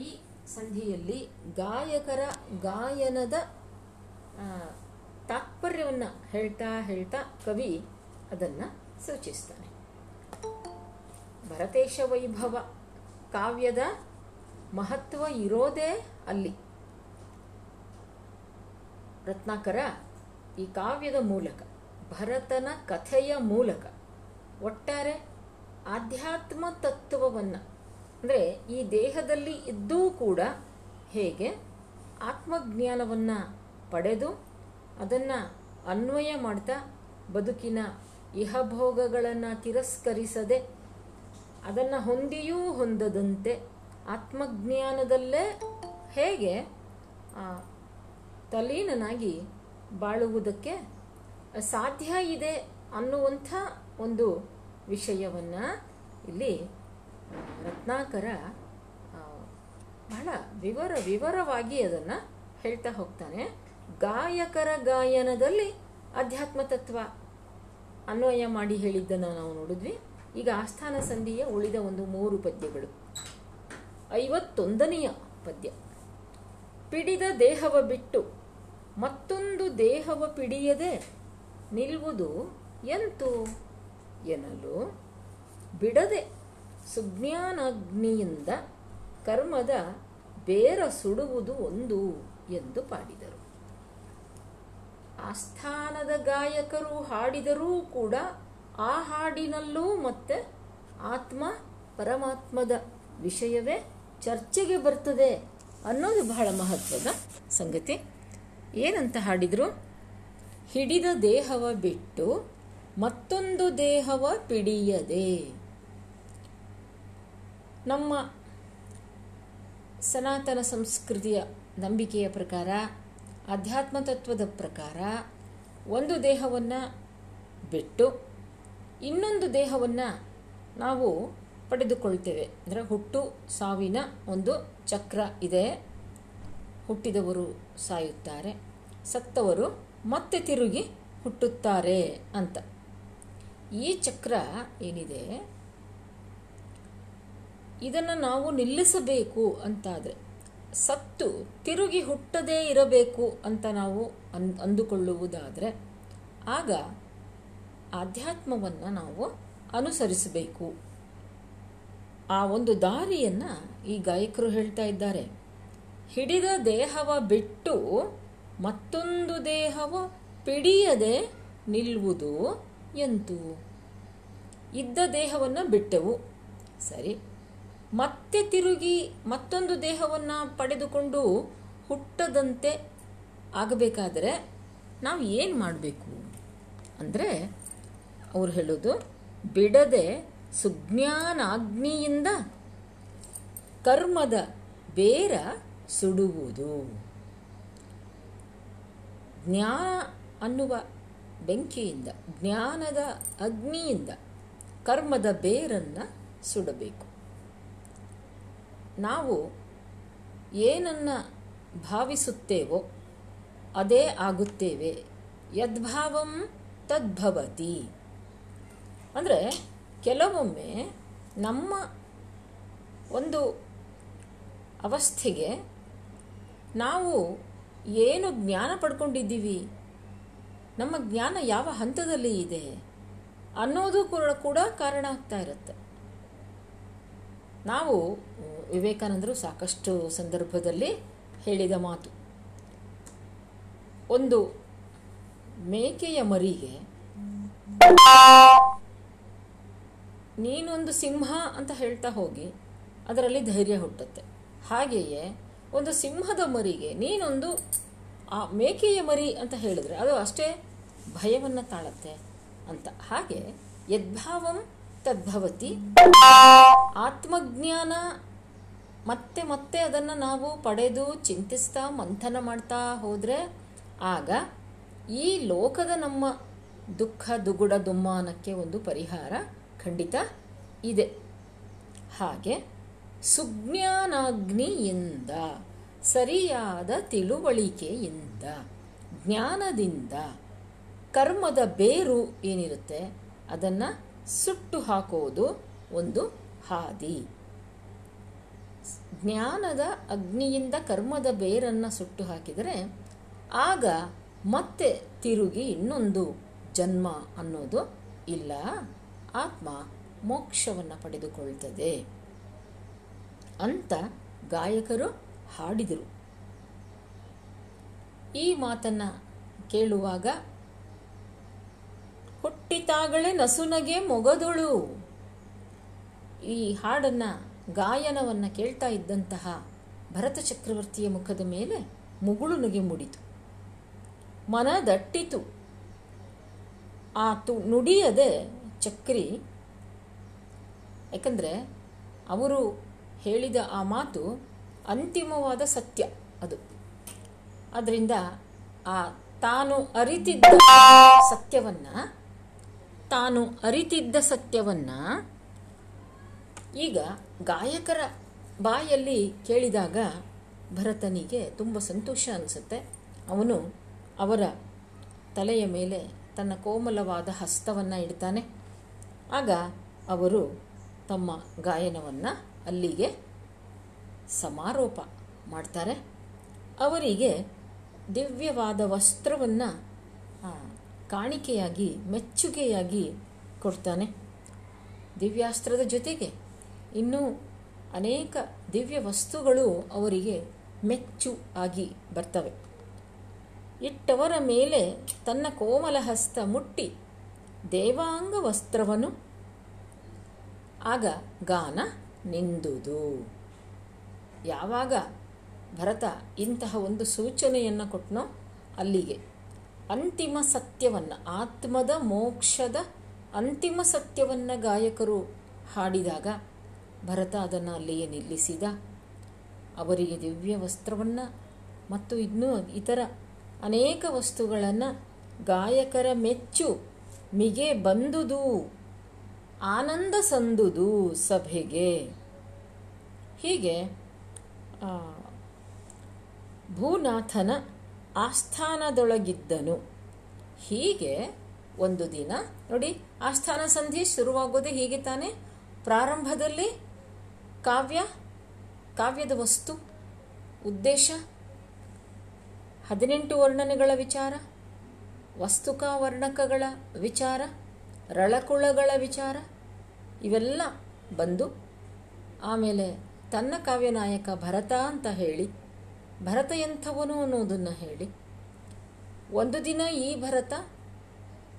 ಈ ಸಂಧಿಯಲ್ಲಿ ಗಾಯಕರ ಗಾಯನದ ತಾತ್ಪರ್ಯವನ್ನು ಹೇಳ್ತಾ ಹೇಳ್ತಾ ಕವಿ ಅದನ್ನು ಸೂಚಿಸ್ತಾನೆ. ಭರತೇಶ ವೈಭವ ಕಾವ್ಯದ ಮಹತ್ವ ಇರೋದೇ ಅಲ್ಲಿ. ರತ್ನಾಕರ ಈ ಕಾವ್ಯದ ಮೂಲಕ, ಭರತನ ಕಥೆಯ ಮೂಲಕ ಒಟ್ಟಾರೆ ಆಧ್ಯಾತ್ಮ ತತ್ವವನ್ನು ಅಂದರೆ ಈ ದೇಹದಲ್ಲಿ ಇದ್ದೂ ಕೂಡ ಹೇಗೆ ಆತ್ಮಜ್ಞಾನವನ್ನು ಪಡೆದು ಅದನ್ನು ಅನ್ವಯ ಮಾಡ್ತಾ ಬದುಕಿನ ಇಹಭೋಗಗಳನ್ನು ತಿರಸ್ಕರಿಸದೆ ಅದನ್ನು ಹೊಂದಿಯೂ ಹೊಂದದಂತೆ ಆತ್ಮಜ್ಞಾನದಲ್ಲೇ ಹೇಗೆ ತಲೀನನಾಗಿ ಬಾಳುವುದಕ್ಕೆ ಸಾಧ್ಯ ಇದೆ ಅನ್ನುವಂಥ ಒಂದು ವಿಷಯವನ್ನು ಇಲ್ಲಿ ರತ್ನಾಕರ ಬಹಳ ವಿವರ ವಿವರವಾಗಿ ಅದನ್ನು ಹೇಳ್ತಾ ಹೋಗ್ತಾನೆ. ಗಾಯಕರ ಗಾಯನದಲ್ಲಿ ಅಧ್ಯಾತ್ಮ ತತ್ವ ಅನ್ವಯ ಮಾಡಿ ಹೇಳಿದ್ದನ್ನು ನಾವು ನೋಡಿದ್ವಿ. ಈಗ ಆಸ್ಥಾನ ಸಂಧಿಯ ಉಳಿದ ಒಂದು ಮೂರು ಪದ್ಯಗಳು. ಐವತ್ತೊಂದನೆಯ ಪದ್ಯ. ಪಿಡಿದ ದೇಹವ ಬಿಟ್ಟು ಮತ್ತೊಂದು ದೇಹವ ಪಿಡಿಯದೆ ನಿಲ್ಲುವುದು ಎಂತು ಎನ್ನಲು ಬಿಡದೆ ಸುಜ್ಞಾನಾಗ್ನಿಯಿಂದ ಕರ್ಮದ ಬೇರ ಸುಡುವುದು ಒಂದು ಎಂದು ಪಾಡಿದರು. ಆಸ್ಥಾನದ ಗಾಯಕರು ಹಾಡಿದರೂ ಕೂಡ ಆ ಹಾಡಿನಲ್ಲೂ ಮತ್ತೆ ಆತ್ಮ ಪರಮಾತ್ಮದ ವಿಷಯವೇ ಚರ್ಚೆಗೆ ಬರ್ತದೆ ಅನ್ನೋದು ಬಹಳ ಮಹತ್ವದ ಸಂಗತಿ. ಏನಂತ ಹಾಡಿದರು? ಹಿಡಿದ ದೇಹವ ಬಿಟ್ಟು ಮತ್ತೊಂದು ದೇಹವ ಪಿಡಿಯದೆ. ನಮ್ಮ ಸನಾತನ ಸಂಸ್ಕೃತಿಯ ನಂಬಿಕೆಯ ಪ್ರಕಾರ ಅಧ್ಯಾತ್ಮ ತತ್ವದ ಪ್ರಕಾರ, ಒಂದು ದೇಹವನ್ನು ಬಿಟ್ಟು ಇನ್ನೊಂದು ದೇಹವನ್ನು ನಾವು ಪಡೆದುಕೊಳ್ತೇವೆ. ಅಂದರೆ ಹುಟ್ಟು, ಸಾವಿನ ಒಂದು ಚಕ್ರ ಇದೆ. ಹುಟ್ಟಿದವರು ಸಾಯುತ್ತಾರೆ, ಸತ್ತವರು ಮತ್ತೆ ತಿರುಗಿ ಹುಟ್ಟುತ್ತಾರೆ ಅಂತ. ಈ ಚಕ್ರ ಏನಿದೆ? ಇದನ್ನು ನಾವು ನಿಲ್ಲಿಸಬೇಕು ಅಂತಾದರೆ ಸತ್ತು ತಿರುಗಿ ಹುಟ್ಟದೇ ಇರಬೇಕು ಅಂತ ನಾವು ಅನ್, ಅಂದುಕೊಳ್ಳುವುದಾದರೆ ಆಗ ಆಧ್ಯಾತ್ಮವನ್ನು ನಾವು ಅನುಸರಿಸಬೇಕು. ಆ ಒಂದು ದಾರಿಯನ್ನು ಈ ಗಾಯಕರು ಹೇಳ್ತಾ ಇದ್ದಾರೆ. ಹಿಡಿದ ದೇಹವ ಬಿಟ್ಟು ಮತ್ತೊಂದು ದೇಹವ ಪಿಡಿಯದೆ ನಿಲ್ಲುವುದು ಎಂತು? ಇದ್ದ ದೇಹವನ್ನು ಬಿಟ್ಟೆವು. ಸರಿ ಮತ್ತೆ ತಿರುಗಿ ಮತ್ತೊಂದು ದೇಹವನ್ನು ಪಡೆದುಕೊಂಡು ಹುಟ್ಟದಂತೆ ಆಗಬೇಕಾದರೆ ನಾವು ಏನು ಮಾಡಬೇಕು? ಅಂದರೆ ಅವ್ರು ಹೇಳೋದು, ಬಿಡದೆ ಸುಜ್ಞಾನಾಗ್ನಿಯಿಂದ ಕರ್ಮದ ಬೇರ ಸುಡುವುದು. ಜ್ಞಾನ ಅನ್ನುವ ಬೆಂಕಿಯಿಂದ, ಜ್ಞಾನದ ಅಗ್ನಿಯಿಂದ ಕರ್ಮದ ಬೇರನ್ನು ಸುಡಬೇಕು. ನಾವು ಏನನ್ನ ಭಾವಿಸುತ್ತೇವೋ ಅದೇ ಆಗುತ್ತೇವೆ. ಯದ್ಭಾವಂ ತದ್ಭವತಿ. ಅಂದರೆ ಕೆಲವೊಮ್ಮೆ ನಮ್ಮ ಒಂದು ಅವಸ್ಥೆಗೆ ನಾವು ಏನು ಜ್ಞಾನ ಪಡ್ಕೊಂಡಿದ್ದೀವಿ, ನಮ್ಮ ಜ್ಞಾನ ಯಾವ ಹಂತದಲ್ಲಿ ಇದೆ ಅನ್ನೋದು ಕೂಡ ಕೂಡ ಕಾರಣ ಆಗ್ತಾ ಇರುತ್ತೆ. ನಾವು ವಿವೇಕಾನಂದರು ಸಾಕಷ್ಟು ಸಂದರ್ಭದಲ್ಲಿ ಹೇಳಿದ ಮಾತು. ಒಂದು ಮೇಕೆಯ ಮರಿಗೆ, ನೀನೊಂದು ಸಿಂಹ ಅಂತ ಹೇಳ್ತಾ ಹೋಗಿ, ಅದರಲ್ಲಿ ಧೈರ್ಯ ಹುಟ್ಟುತ್ತೆ. ಹಾಗೆಯೇ ಒಂದು ಸಿಂಹದ ಮರಿಗೆ, ನೀನೊಂದು ಆ ಮೇಕೆಯ ಮರಿ ಅಂತ ಹೇಳಿದ್ರೆ ಅದು ಅಷ್ಟೇ ಭಯವನ್ನು ತಾಳತ್ತೆ ಅಂತ. ಹಾಗೆ ಯದ್ಭಾವಂ ತದ್ಭವತಿ, ಆತ್ಮಜ್ಞಾನ ಮತ್ತೆ ಮತ್ತೆ ಅದನ್ನು ನಾವು ಪಡೆದು ಚಿಂತಿಸ್ತಾ ಮಂಥನ ಮಾಡ್ತಾ ಹೋದರೆ ಆಗ ಈ ಲೋಕದ ನಮ್ಮ ದುಃಖ, ದುಗುಡ, ದುಮ್ಮಾನಕ್ಕೆ ಒಂದು ಪರಿಹಾರ ಖಂಡಿತ ಇದೆ. ಹಾಗೆ ಸುಜ್ಞಾನಾಗ್ನಿಯಿಂದ ಸರಿಯಾದ ತಿಳುವಳಿಕೆಯಿಂದ ಜ್ಞಾನದಿಂದ ಕರ್ಮದ ಬೇರು ಏನಿರುತ್ತೆ ಅದನ್ನು ಸುಟ್ಟು ಹಾಕೋದು ಒಂದು ಹಾದಿ. ಜ್ಞಾನದ ಅಗ್ನಿಯಿಂದ ಕರ್ಮದ ಬೇರನ್ನು ಸುಟ್ಟು ಹಾಕಿದರೆ ಆಗ ಮತ್ತೆ ತಿರುಗಿ ಇನ್ನೊಂದು ಜನ್ಮ ಅನ್ನೋದು ಇಲ್ಲ. ಆತ್ಮ ಮೋಕ್ಷವನ್ನು ಪಡೆದುಕೊಳ್ತದೆ ಅಂತ ಗಾಯಕರು ಹಾಡಿದರು. ಈ ಮಾತನ್ನು ಕೇಳುವಾಗ ಹುಟ್ಟಿತಾಗಲೇ ನಸುನಗೆ ಮೊಗದೊಳು. ಈ ಹಾಡನ್ನು ಗಾಯನವನ್ನು ಕೇಳ್ತಾ ಇದ್ದಂತಹ ಭರತ ಚಕ್ರವರ್ತಿಯ ಮುಖದ ಮೇಲೆ ಮುಗುಳು ನುಗೆ ಮೂಡಿತು. ಮನ ದಟ್ಟಿತು ಆ ತು ನುಡಿಯದೆ ಚಕ್ರಿ, ಯಾಕಂದರೆ ಅವರು ಹೇಳಿದ ಆ ಮಾತು ಅಂತಿಮವಾದ ಸತ್ಯ ಅದು. ಅದರಿಂದ ಆ ತಾನು ಅರಿತಿದ್ದ ಸತ್ಯವನ್ನು, ತಾನು ಅರಿತಿದ್ದ ಸತ್ಯವನ್ನು ಈಗ ಗಾಯಕರ ಬಾಯಲ್ಲಿ ಕೇಳಿದಾಗ ಭರತನಿಗೆ ತುಂಬ ಸಂತೋಷ ಅನಿಸುತ್ತೆ. ಅವನು ಅವರ ತಲೆಯ ಮೇಲೆ ತನ್ನ ಕೋಮಲವಾದ ಹಸ್ತವನ್ನು ಇಡ್ತಾನೆ. ಆಗ ಅವರು ತಮ್ಮ ಗಾಯನವನ್ನು ಅಲ್ಲಿಗೆ ಸಮಾರೋಪ ಮಾಡ್ತಾರೆ. ಅವರಿಗೆ ದಿವ್ಯವಾದ ವಸ್ತ್ರವನ್ನು ಕಾಣಿಕೆಯಾಗಿ, ಮೆಚ್ಚುಗೆಯಾಗಿ ಕೊಡ್ತಾನೆ. ದಿವ್ಯಾಸ್ತ್ರದ ಜೊತೆಗೆ ಇನ್ನೂ ಅನೇಕ ದಿವ್ಯ ವಸ್ತುಗಳು ಅವರಿಗೆ ಮೆಚ್ಚು ಆಗಿ ಬರ್ತವೆ. ಇಟ್ಟವರ ಮೇಲೆ ತನ್ನ ಕೋಮಲ ಹಸ್ತ ಮುಟ್ಟಿ ದೇವಾಂಗ ವಸ್ತ್ರವನ್ನು ಆಗ ಗಾನ ನಿಂದುದು. ಯಾವಾಗ ಭರತ ಇಂತಹ ಒಂದು ಸೂಚನೆಯನ್ನು ಕೊಟ್ಟನೋ ಅಲ್ಲಿಗೆ ಅಂತಿಮ ಸತ್ಯವನ್ನು, ಆತ್ಮದ ಮೋಕ್ಷದ ಅಂತಿಮ ಸತ್ಯವನ್ನು ಗಾಯಕರು ಹಾಡಿದಾಗ ಭರತ ಅದನ್ನು ಅಲ್ಲಿಯೇ ನಿಲ್ಲಿಸಿದ. ಅವರಿಗೆ ದಿವ್ಯ ವಸ್ತ್ರವನ್ನು ಮತ್ತು ಇನ್ನೂ ಇತರ ಅನೇಕ ವಸ್ತುಗಳನ್ನು ಗಾಯಕರ ಮೆಚ್ಚು, ಮಿಗೆ ಬಂದುದು, ಆನಂದ ಸಂದುದು ಸಭೆಗೆ. ಹೀಗೆ ಭೂನಾಥನ ಆಸ್ಥಾನದೊಳಗಿದ್ದನು. ಹೀಗೆ ಒಂದು ದಿನ ನೋಡಿ, ಆಸ್ಥಾನ ಸಂಧಿ ಶುರುವಾಗೋದೇ ಹೀಗೆ ತಾನೇ? ಪ್ರಾರಂಭದಲ್ಲಿ ಕಾವ್ಯ, ಕಾವ್ಯದ ವಸ್ತು, ಉದ್ದೇಶ, ಹದಿನೆಂಟು ವರ್ಣನೆಗಳ ವಿಚಾರ, ವಸ್ತುಕ ವರ್ಣಕಗಳ ವಿಚಾರ ರಳಕುಳಗಳ ವಿಚಾರ, ಇವೆಲ್ಲ ಬಂದು ಆಮೇಲೆ ತನ್ನ ಕಾವ್ಯನಾಯಕ ಭರತ ಅಂತ ಹೇಳಿ ಭರತ ಎಂಥವನು ಅನ್ನೋದನ್ನು ಹೇಳಿ, ಒಂದು ದಿನ ಈ ಭರತ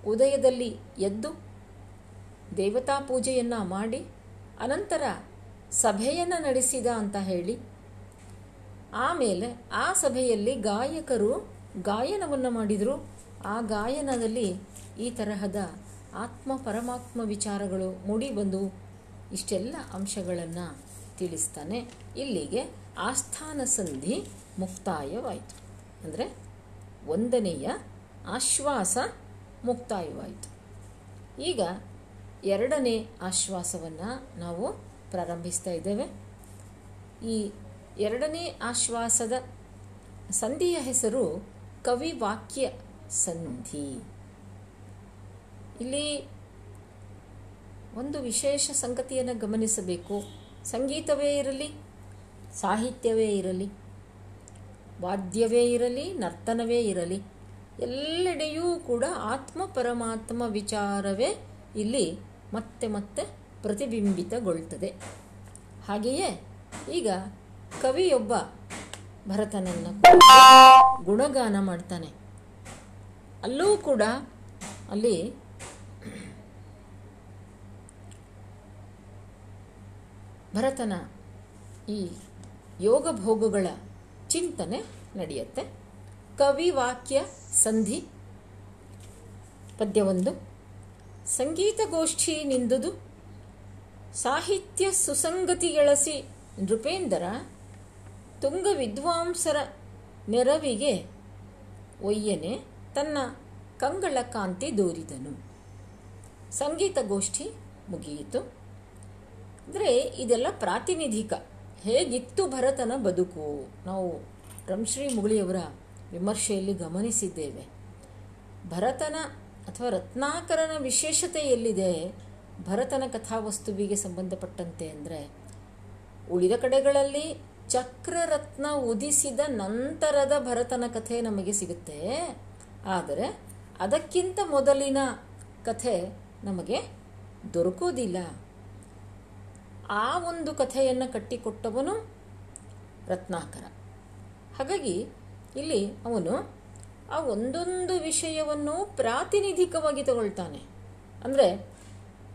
ಉದಯದಲ್ಲಿ ಎದ್ದು ದೇವತಾ ಪೂಜೆಯನ್ನು ಮಾಡಿ, ಅನಂತರ ಸಭೆಯನ್ನು ನಡೆಸಿದ ಅಂತ ಹೇಳಿ, ಆಮೇಲೆ ಆ ಸಭೆಯಲ್ಲಿ ಗಾಯಕರು ಗಾಯನವನ್ನು ಮಾಡಿದರು. ಆ ಗಾಯನದಲ್ಲಿ ಈ ತರಹದ ಆತ್ಮ ಪರಮಾತ್ಮ ವಿಚಾರಗಳು ಮೂಡಿ ಬಂದು ಇಷ್ಟೆಲ್ಲ ಅಂಶಗಳನ್ನು ತಿಳಿಸ್ತಾನೆ. ಇಲ್ಲಿಗೆ ಆಸ್ಥಾನ ಸಂಧಿ ಮುಕ್ತಾಯವಾಯಿತು. ಅಂದರೆ ಒಂದನೆಯ ಆಶ್ವಾಸ ಮುಕ್ತಾಯವಾಯಿತು. ಈಗ ಎರಡನೇ ಆಶ್ವಾಸವನ್ನು ನಾವು ಪ್ರಾರಂಭಿಸ್ತಾ ಇದ್ದೇವೆ. ಈ ಎರಡನೇ ಆಶ್ವಾಸದ ಸಂಧಿಯ ಹೆಸರು ಕವಿವಾಕ್ಯ ಸಂಧಿ. ಇಲ್ಲಿ ಒಂದು ವಿಶೇಷ ಸಂಗತಿಯನ್ನು ಗಮನಿಸಬೇಕು. ಸಂಗೀತವೇ ಇರಲಿ, ಸಾಹಿತ್ಯವೇ ಇರಲಿ, ವಾದ್ಯವೇ ಇರಲಿ, ನರ್ತನವೇ ಇರಲಿ, ಎಲ್ಲೆಡೆಯೂ ಕೂಡ ಆತ್ಮ ಪರಮಾತ್ಮ ವಿಚಾರವೇ ಇಲ್ಲಿ ಮತ್ತೆ ಮತ್ತೆ ಪ್ರತಿಬಿಂಬಿತಗೊಳ್ತದೆ. ಹಾಗೆಯೇ ಈಗ ಕವಿಯೊಬ್ಬ ಭರತನನ್ನು ಗುಣಗಾನ ಮಾಡ್ತಾನೆ. ಅಲ್ಲೂ ಕೂಡ ಅಲ್ಲಿ ಭರತನ ಈ ಯೋಗ ಭೋಗಗಳ ಚಿಂತನೆ ನಡೆಯುತ್ತೆ. ಕವಿ ವಾಕ್ಯ ಸಂಧಿ ಪದ್ಯವೊಂದು ಸಂಗೀತಗೋಷ್ಠಿ ನಿಂದುದು ಸಾಹಿತ್ಯ ಸುಸಂಗತಿಗಳಸಿ ನೃಪೇಂದರ ತುಂಗ ವಿದ್ವಾಂಸರ ನೆರವಿಗೆ ಒಯ್ಯನೆ ತನ್ನ ಕಂಗಳ ಕಾಂತಿ ದೂರಿದನು. ಸಂಗೀತಗೋಷ್ಠಿ ಮುಗಿಯಿತು. ಅಂದರೆ ಇದೆಲ್ಲ ಪ್ರಾತಿನಿಧಿಕ. ಹೇಗಿತ್ತು ಭರತನ ಬದುಕು? ನಾವು ರಂಶ್ರೀ ಮುಗುಳಿಯವರ ವಿಮರ್ಶೆಯಲ್ಲಿ ಗಮನಿಸಿದ್ದೇವೆ. ಭರತನ ಅಥವಾ ರತ್ನಾಕರನ ವಿಶೇಷತೆ ಎಲ್ಲಿದೆ? ಭರತನ ಕಥಾವಸ್ತುವಿಗೆ ಸಂಬಂಧಪಟ್ಟಂತೆ ಅಂದರೆ ಉಳಿದ ಕಡೆಗಳಲ್ಲಿ ಚಕ್ರರತ್ನ ಉದಿಸಿದ ನಂತರದ ಭರತನ ಕಥೆ ನಮಗೆ ಸಿಗುತ್ತೆ. ಆದರೆ ಅದಕ್ಕಿಂತ ಮೊದಲಿನ ಕಥೆ ನಮಗೆ ದೊರಕೋದಿಲ್ಲ. ಆ ಒಂದು ಕಥೆಯನ್ನು ಕಟ್ಟಿಕೊಟ್ಟವನು ರತ್ನಾಕರ. ಹಾಗಾಗಿ ಇಲ್ಲಿ ಅವನು ಆ ಒಂದೊಂದು ವಿಷಯವನ್ನು ಪ್ರಾತಿನಿಧಿಕವಾಗಿ ತಗೊಳ್ತಾನೆ. ಅಂದರೆ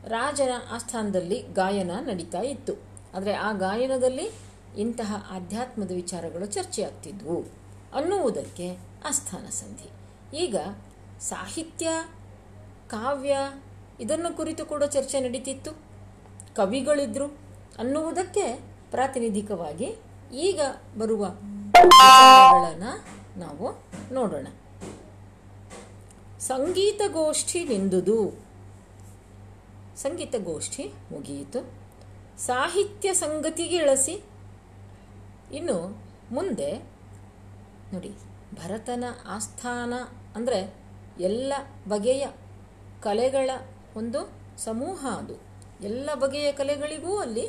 ರಾಜನ ಆಸ್ಥಾನದಲ್ಲಿ ಗಾಯನ ನಡೀತಾ ಇತ್ತು. ಆದರೆ ಆ ಗಾಯನದಲ್ಲಿ ಇಂತಹ ಆಧ್ಯಾತ್ಮದ ವಿಚಾರಗಳು ಚರ್ಚೆಯಾಗ್ತಿದ್ವು ಅನ್ನುವುದಕ್ಕೆ ಆಸ್ಥಾನ ಸಂಧಿ. ಈಗ ಸಾಹಿತ್ಯ, ಕಾವ್ಯ ಇದನ್ನು ಕುರಿತು ಕೂಡ ಚರ್ಚೆ ನಡೀತಿತ್ತು. ಕವಿಗಳಿದ್ರು ಅನ್ನುವುದಕ್ಕೆ ಪ್ರಾತಿನಿಧಿಕವಾಗಿ ಈಗ ಬರುವ ವಿಚಾರಗಳನ್ನು ನಾವು ನೋಡೋಣ. ಸಂಗೀತ ಗೋಷ್ಠಿ ನಿಂದುದು. ಸಂಗೀತಗೋಷ್ಠಿ ಮುಗಿಯಿತು. ಸಾಹಿತ್ಯ ಸಂಗತಿಗೆ ಇಳಿಸಿ. ಇನ್ನು ಮುಂದೆ ನೋಡಿ, ಭರತನ ಆಸ್ಥಾನ ಅಂದರೆ ಎಲ್ಲ ಬಗೆಯ ಕಲೆಗಳ ಒಂದು ಸಮೂಹ ಅದು. ಎಲ್ಲ ಬಗೆಯ ಕಲೆಗಳಿಗೂ ಅಲ್ಲಿ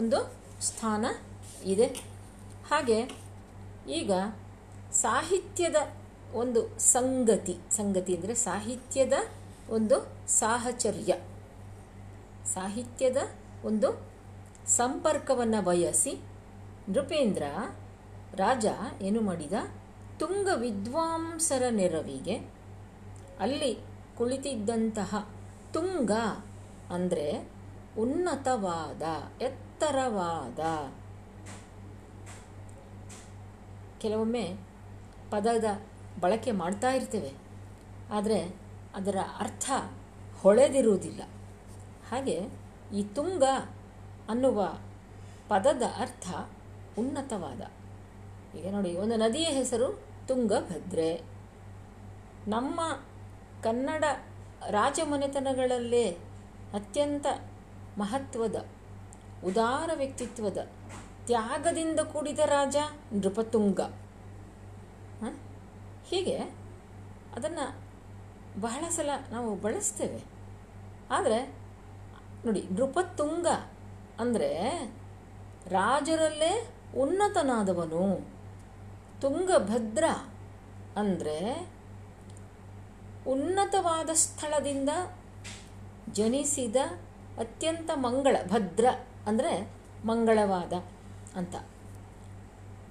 ಒಂದು ಸ್ಥಾನ ಇದೆ. ಹಾಗೆ ಈಗ ಸಾಹಿತ್ಯದ ಒಂದು ಸಂಗತಿ ಸಂಗತಿ ಅಂದರೆ ಸಾಹಿತ್ಯದ ಒಂದು ಸಾಹಚರ್ಯ. ಸಾಹಿತ್ಯದ ಒಂದು ಸಂಪರ್ಕವನ್ನು ಬಯಸಿ ನೃಪೇಂದ್ರ ರಾಜ ಏನು ಮಾಡಿದ? ತುಂಗ ವಿದ್ವಾಂಸರ ನೆರವಿಗೆ ಅಲ್ಲಿ ಕುಳಿತಿದ್ದಂತಹ ತುಂಗ ಅಂದರೆ ಉನ್ನತವಾದ, ಎತ್ತರವಾದ. ಕೆಲವೊಮ್ಮೆ ಪದದ ಬಳಕೆ ಮಾಡ್ತಾ ಇರ್ತೇವೆ, ಆದರೆ ಅದರ ಅರ್ಥ ಹೊಳೆದಿರುವುದಿಲ್ಲ. ಹಾಗೆ ಈ ತುಂಗ ಅನ್ನುವ ಪದದ ಅರ್ಥ ಉನ್ನತವಾದ. ಈಗ ನೋಡಿ, ಒಂದು ನದಿಯ ಹೆಸರು ತುಂಗಭದ್ರೆ. ನಮ್ಮ ಕನ್ನಡ ರಾಜಮನೆತನಗಳಲ್ಲೇ ಅತ್ಯಂತ ಮಹತ್ವದ, ಉದಾರ ವ್ಯಕ್ತಿತ್ವದ, ತ್ಯಾಗದಿಂದ ಕೂಡಿದ ರಾಜ ನೃಪತುಂಗ? ಹೀಗೆ ಅದನ್ನು ಬಹಳ ಸಲ ನಾವು ಬಳಸ್ತೇವೆ. ಆದರೆ ನೋಡಿ ನೃಪತುಂಗ ಅಂದರೆ ರಾಜರಲ್ಲೇ ಉನ್ನತನಾದವನು. ತುಂಗಭದ್ರ ಅಂದರೆ ಉನ್ನತವಾದ ಸ್ಥಳದಿಂದ ಜನಿಸಿದ ಅತ್ಯಂತ ಮಂಗಳ, ಭದ್ರ ಅಂದರೆ ಮಂಗಳವಾದ ಅಂತ.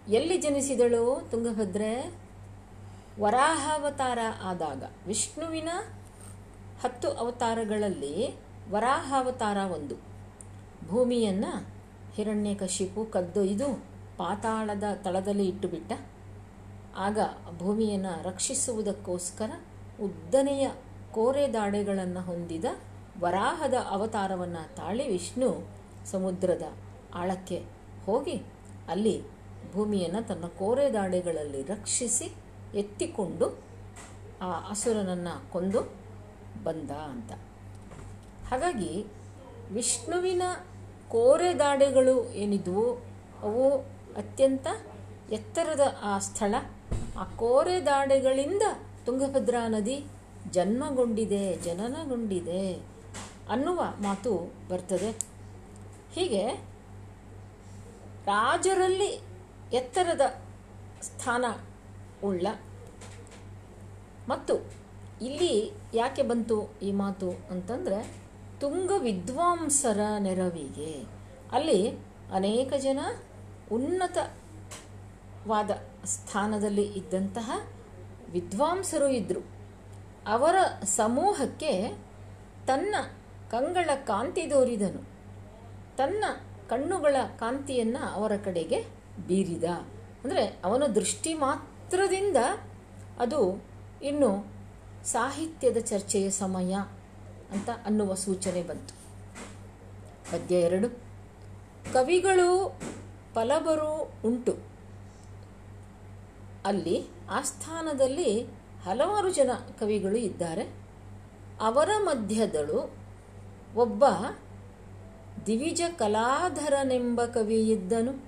ಎಲ್ಲಿ ಜನಿಸಿದಳು ತುಂಗಭದ್ರೆ? ವರಾಹಾವತಾರ ಆದಾಗ. ವಿಷ್ಣುವಿನ ಹತ್ತು ಅವತಾರಗಳಲ್ಲಿ ವರಾಹಾವತಾರ ಒಂದು ಭೂಮಿಯನ್ನು ಹಿರಣ್ಯಕಶಿಪು ಕದ್ದೊಯ್ದು ಪಾತಾಳದ ತಳದಲ್ಲಿ ಇಟ್ಟುಬಿಟ್ಟ. ಆಗ ಭೂಮಿಯನ್ನು ರಕ್ಷಿಸುವುದಕ್ಕೋಸ್ಕರ ಉದ್ದನೆಯ ಕೋರೆ ದಾಡೆಗಳನ್ನು ಹೊಂದಿದ ವರಾಹದ ಅವತಾರವನ್ನು ತಾಳಿ ವಿಷ್ಣು ಸಮುದ್ರದ ಆಳಕ್ಕೆ ಹೋಗಿ ಅಲ್ಲಿ ಭೂಮಿಯನ್ನು ತನ್ನ ಕೋರೆ ದಾಡೆಗಳಲ್ಲಿ ರಕ್ಷಿಸಿ ಎತ್ತಿಕೊಂಡು ಆ ಹಸುರನನ್ನು ಕೊಂದು ಬಂದ ಅಂತ. ಹಾಗಾಗಿ ವಿಷ್ಣುವಿನ ಕೋರೆ ದಾಡೆಗಳು ಏನಿದ್ವು ಅವು ಅತ್ಯಂತ ಎತ್ತರದ ಆ ಸ್ಥಳ. ಆ ಕೋರೆ ದಾಡೆಗಳಿಂದ ತುಂಗಭದ್ರಾ ನದಿ ಜನ್ಮಗೊಂಡಿದೆ, ಜನನಗೊಂಡಿದೆ ಅನ್ನುವ ಮಾತು ಬರ್ತದೆ. ಹೀಗೆ ರಾಜರಲ್ಲಿ ಎತ್ತರದ ಸ್ಥಾನ ಉಳ್ಳ ಮತ್ತು ಇಲ್ಲಿ ಯಾಕೆ ಬಂತು ಈ ಮಾತು ಅಂತಂದರೆ ತುಂಗ ವಿದ್ವಾಂಸರ ನೆರವಿಗೆ ಅಲ್ಲಿ ಅನೇಕ ಜನ ಉನ್ನತವಾದ ಸ್ಥಾನದಲ್ಲಿ ಇದ್ದಂತಹ ವಿದ್ವಾಂಸರು ಇದ್ದರು ಅವರ ಸಮೂಹಕ್ಕೆ ತನ್ನ ಕಂಗಳ ಕಾಂತಿ ದೋರಿದನು. ತನ್ನ ಕಣ್ಣುಗಳ ಕಾಂತಿಯನ್ನು ಅವರ ಕಡೆಗೆ ಬೀರಿದ. ಅಂದರೆ ಅವನ ದೃಷ್ಟಿ ಮಾತ್ರದಿಂದ ಅದು ಇನ್ನು ಸಾಹಿತ್ಯದ ಚರ್ಚೆಯ ಸಮಯ. ಅಂತ ಅನ್ನುವ ಸೂಚನೆ ಬಂತು. ಪದ್ಯ ಎರಡು. ಕವಿಗಳು ಫಲಬರು ಉಂಟು. ಅಲ್ಲಿ ಆಸ್ಥಾನದಲ್ಲಿ ಹಲವಾರು ಜನ ಕವಿಗಳು ಇದ್ದಾರೆ. ಅವರ ಮಧ್ಯದಳು ಒಬ್ಬ ದಿವಿಜ ಕಲಾಧರನೆಂಬ ಕವಿ ಇದ್ದನು.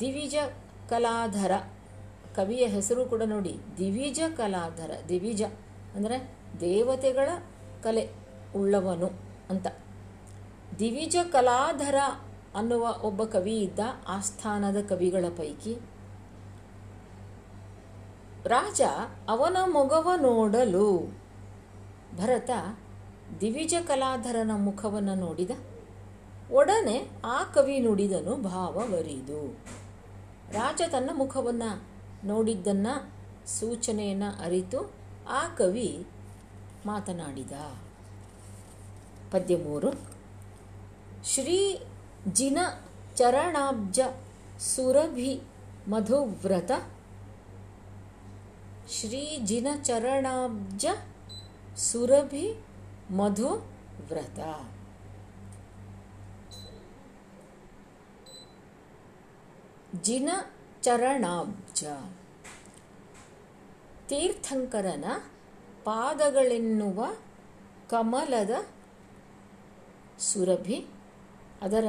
ದಿವಿಜ ಕಲಾಧರ ಕವಿಯ ಹೆಸರು ಕೂಡ ನೋಡಿ. ದಿವಿಜ ಕಲಾಧರ, ದಿವಿಜ ಅಂದರೆ ದೇವತೆಗಳ ಕಲೆ ಉಳ್ಳವನು ಅಂತ. ದಿವಿಜ ಕಲಾಧರ ಅನ್ನುವ ಒಬ್ಬ ಕವಿ ಇದ್ದ ಆಸ್ಥಾನದ ಕವಿಗಳ ಪೈಕಿ ರಾಜ ಅವನ ಮೊಗವ ನೋಡಲು ಭರತ ದಿವಿಜ ಕಲಾಧರನ ಮುಖವನ್ನು ನೋಡಿದ. ಒಡನೆ ಆ ಕವಿ ನುಡಿದನು ಭಾವವರಿದು ರಾಜ ತನ್ನ ಮುಖವನ್ನು ನೋಡಿದ್ದನ್ನ ಸೂಚನೆಯನ್ನು ಅರಿತು ಆ ಕವಿ ಮಾತನಾಡಿದ. ಪದ್ಯ ಮೂರು ಶ್ರೀ ಜಿನ ಚರಣಾಬ್ಜ ಸುರಭಿ ಮಧುವ್ರತ. ಶ್ರೀ ಜಿನ ಚರಣಾಬ್ಜ ಸುರಭಿ ಮಧುವ್ರತ. ಜಿನ ಚರಣಾಬ್ಜ ತೀರ್ಥಂಕರನ ಪಾದಗಳೆನ್ನುವ ಕಮಲದ ಸುರಭಿ, ಅದರ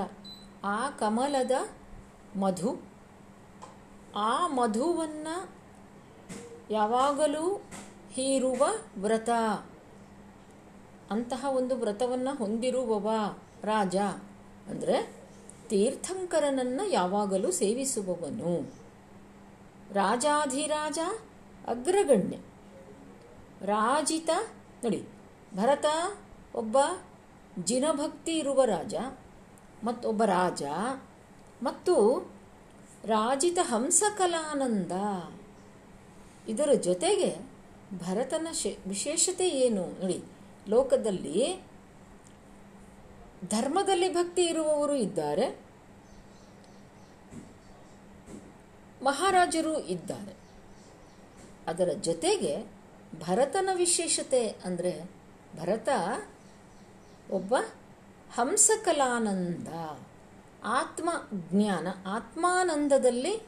ಆ ಕಮಲದ ಮಧು. ಆ ಮಧುವನ್ನು ಯಾವಾಗಲೂ ಹೀರುವ ವ್ರತ. ಅಂತಹ ಒಂದು ವ್ರತವನ್ನು ಹೊಂದಿರುವವ ರಾಜ. ಅಂದರೆ ತೀರ್ಥಂಕರನನ್ನು ಯಾವಾಗಲೂ ಸೇವಿಸುವವನು. ರಾಜಾಧಿರಾಜ ಅಗ್ರಗಣ್ಯ. ರಾಜಿತ, ನೋಡಿ, ಭರತ ಒಬ್ಬ ಜಿನಭಕ್ತಿ ಇರುವ ರಾಜ, ಮತ್ತೊಬ್ಬ ರಾಜ, ಮತ್ತು ರಾಜಿತ ಹಂಸಕಲಾನಂದ. ಇದರ ಜೊತೆಗೆ ಭರತನ ಶೇ, ವಿಶೇಷತೆ ಏನು? ನೋಡಿ, ಲೋಕದಲ್ಲಿ ಧರ್ಮದಲ್ಲಿ ಭಕ್ತಿ ಇರುವವರು ಇದ್ದಾರೆ, ಮಹಾರಾಜರು ಇದ್ದಾರೆ. ಅದರ ಜೊತೆಗೆ ಭರತನ ವಿಶೇಷತೆ ಅಂದರೆ ಭರತ ಒಬ್ಬ ಹಂಸಕಲಾನಂದ ಆತ್ಮ ಜ್ಞಾನ ಆತ್ಮಾನಂದದಲ್ಲಿ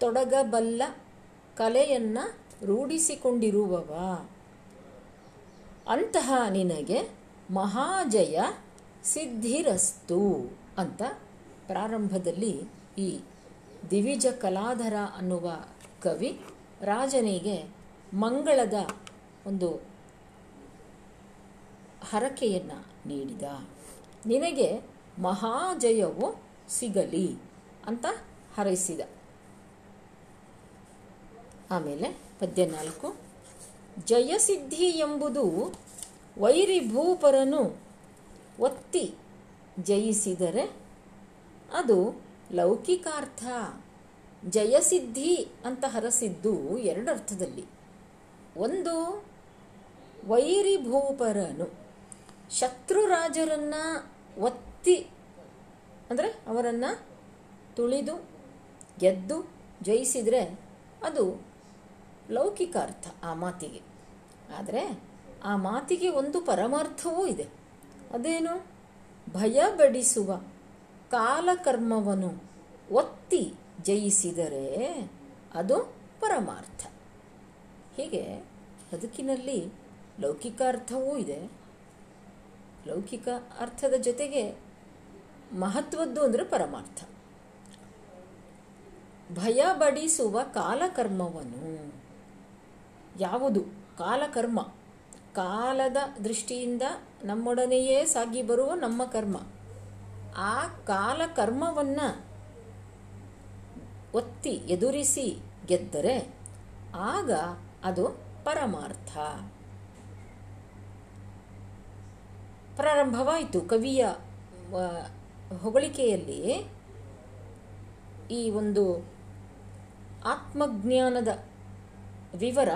ತೊಡಗಬಲ್ಲ ಕಲೆಯನ್ನು ರೂಢಿಸಿಕೊಂಡಿರುವವ. ಅಂತಹ ನಿನಗೆ ಮಹಾಜಯ ಸಿದ್ಧಿರಸ್ತು ಅಂತ ಪ್ರಾರಂಭದಲ್ಲಿ ಈ ದಿವಿಜ ಕಲಾಧರ ಅನ್ನುವ ಕವಿ ರಾಜನಿಗೆ ಮಂಗಳದ ಒಂದು ಹರಕೆಯನ್ನು ನೀಡಿದ. ನಿನಗೆ ಮಹಾಜಯವು ಸಿಗಲಿ ಅಂತ ಹರೈಸಿದ. ಆಮೇಲೆ ಪದ್ಯ ನಾಲ್ಕು ಜಯಸಿದ್ಧಿ ಎಂಬುದು ವೈರಿ ಭೂಪರನು ಒತ್ತಿ ಜಯಿಸಿದರೆ ಅದು ಲೌಕಿಕಾರ್ಥ. ಜಯಸಿದ್ಧಿ ಅಂತ ಹರಸಿದ್ದು ಎರಡು ಅರ್ಥದಲ್ಲಿ ಒಂದು ವೈರಿಭೂಪರನು. ಶತ್ರು ರಾಜರನ್ನ ಒತ್ತಿ, ಅಂದರೆ ಅವರನ್ನು ತುಳಿದು, ಗೆದ್ದು, ಜಯಿಸಿದರೆ ಅದು ಲೌಕಿಕ ಅರ್ಥ ಆ ಮಾತಿಗೆ. ಆದರೆ ಆ ಮಾತಿಗೆ ಒಂದು ಪರಮಾರ್ಥವೂ ಇದೆ. ಅದೇನು? ಭಯ ಬಡಿಸುವ ಕಾಲಕರ್ಮವನ್ನು ಒತ್ತಿ ಜಯಿಸಿದರೆ ಅದು ಪರಮಾರ್ಥ. ಹೀಗೆ ಬದುಕಿನಲ್ಲಿ ಲೌಕಿಕ ಅರ್ಥವೂ ಇದೆ. ಲೌಕಿಕ ಅರ್ಥದ ಜೊತೆಗೆ ಮಹತ್ವದ್ದು ಅಂದರೆ ಪರಮಾರ್ಥ. ಭಯ ಬಡಿಸುವ ಕಾಲಕರ್ಮವನ್ನು ಯಾವುದು? ಕಾಲಕರ್ಮ. ಕಾಲದ ದೃಷ್ಟಿಯಿಂದ ನಮ್ಮೊಡನೆಯೇ ಸಾಗಿ ಬರುವ ನಮ್ಮ ಕರ್ಮ. ಆ ಕಾಲಕರ್ಮವನ್ನು ಒತ್ತಿ ಎದುರಿಸಿ ಗೆದ್ದರೆ ಆಗ ಅದು ಪರಮಾರ್ಥ. ಪ್ರಾರಂಭವಾಯಿತು. ಕವಿಯ ಹೊಗಳಿಕೆಯಲ್ಲಿ ಈ ಒಂದು ಆತ್ಮಜ್ಞಾನದ ವಿವರ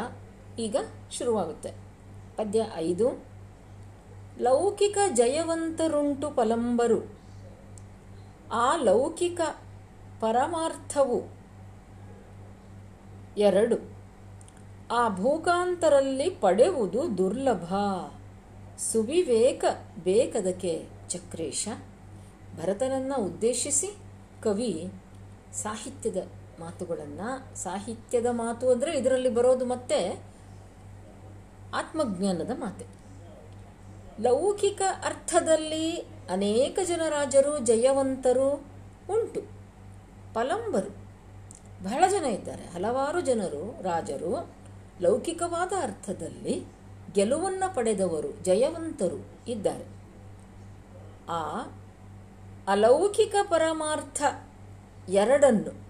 ಈಗ ಶುರುವಾಗುತ್ತೆ. ಪದ್ಯ ಐದು. ಲೌಕಿಕ ಜಯವಂತರುಂಟು ಪಲಂಬರು. ಆ ಲೌಕಿಕ ಪರಮಾರ್ಥವು ಎರಡು. ಆ ಭೂಕಾಂತರಲ್ಲಿ ಪಡೆಯುವುದು ದುರ್ಲಭ. ಸುವಿವೇಕ ಬೇಕದಕ್ಕೆ ಚಕ್ರೇಶ ಭರತನನ್ನು ಉದ್ದೇಶಿಸಿ ಕವಿ ಸಾಹಿತ್ಯದ ಮಾತುಗಳನ್ನು, ಸಾಹಿತ್ಯದ ಮಾತು ಅಂದರೆ ಇದರಲ್ಲಿ ಬರೋದು ಮತ್ತೆ ಆತ್ಮಜ್ಞಾನದ ಮಾತೆ. ಲೌಕಿಕ ಅರ್ಥದಲ್ಲಿ ಅನೇಕ ಜನ ರಾಜರು, ಜಯವಂತರು ಉಂಟು, ಪಲಂಬರು. ಬಹಳ ಜನ ಇದ್ದಾರೆ. ಹಲವಾರು ಜನರು ರಾಜರು ಲೌಕಿಕವಾದ ಅರ್ಥದಲ್ಲಿ ಗೆಲುವನ್ನು ಪಡೆದವರು ಜಯವಂತರು ಇದ್ದಾರೆ. ಆ ಅಲೌಕಿಕ ಪರಮಾರ್ಥ ಎರಡನ್ನು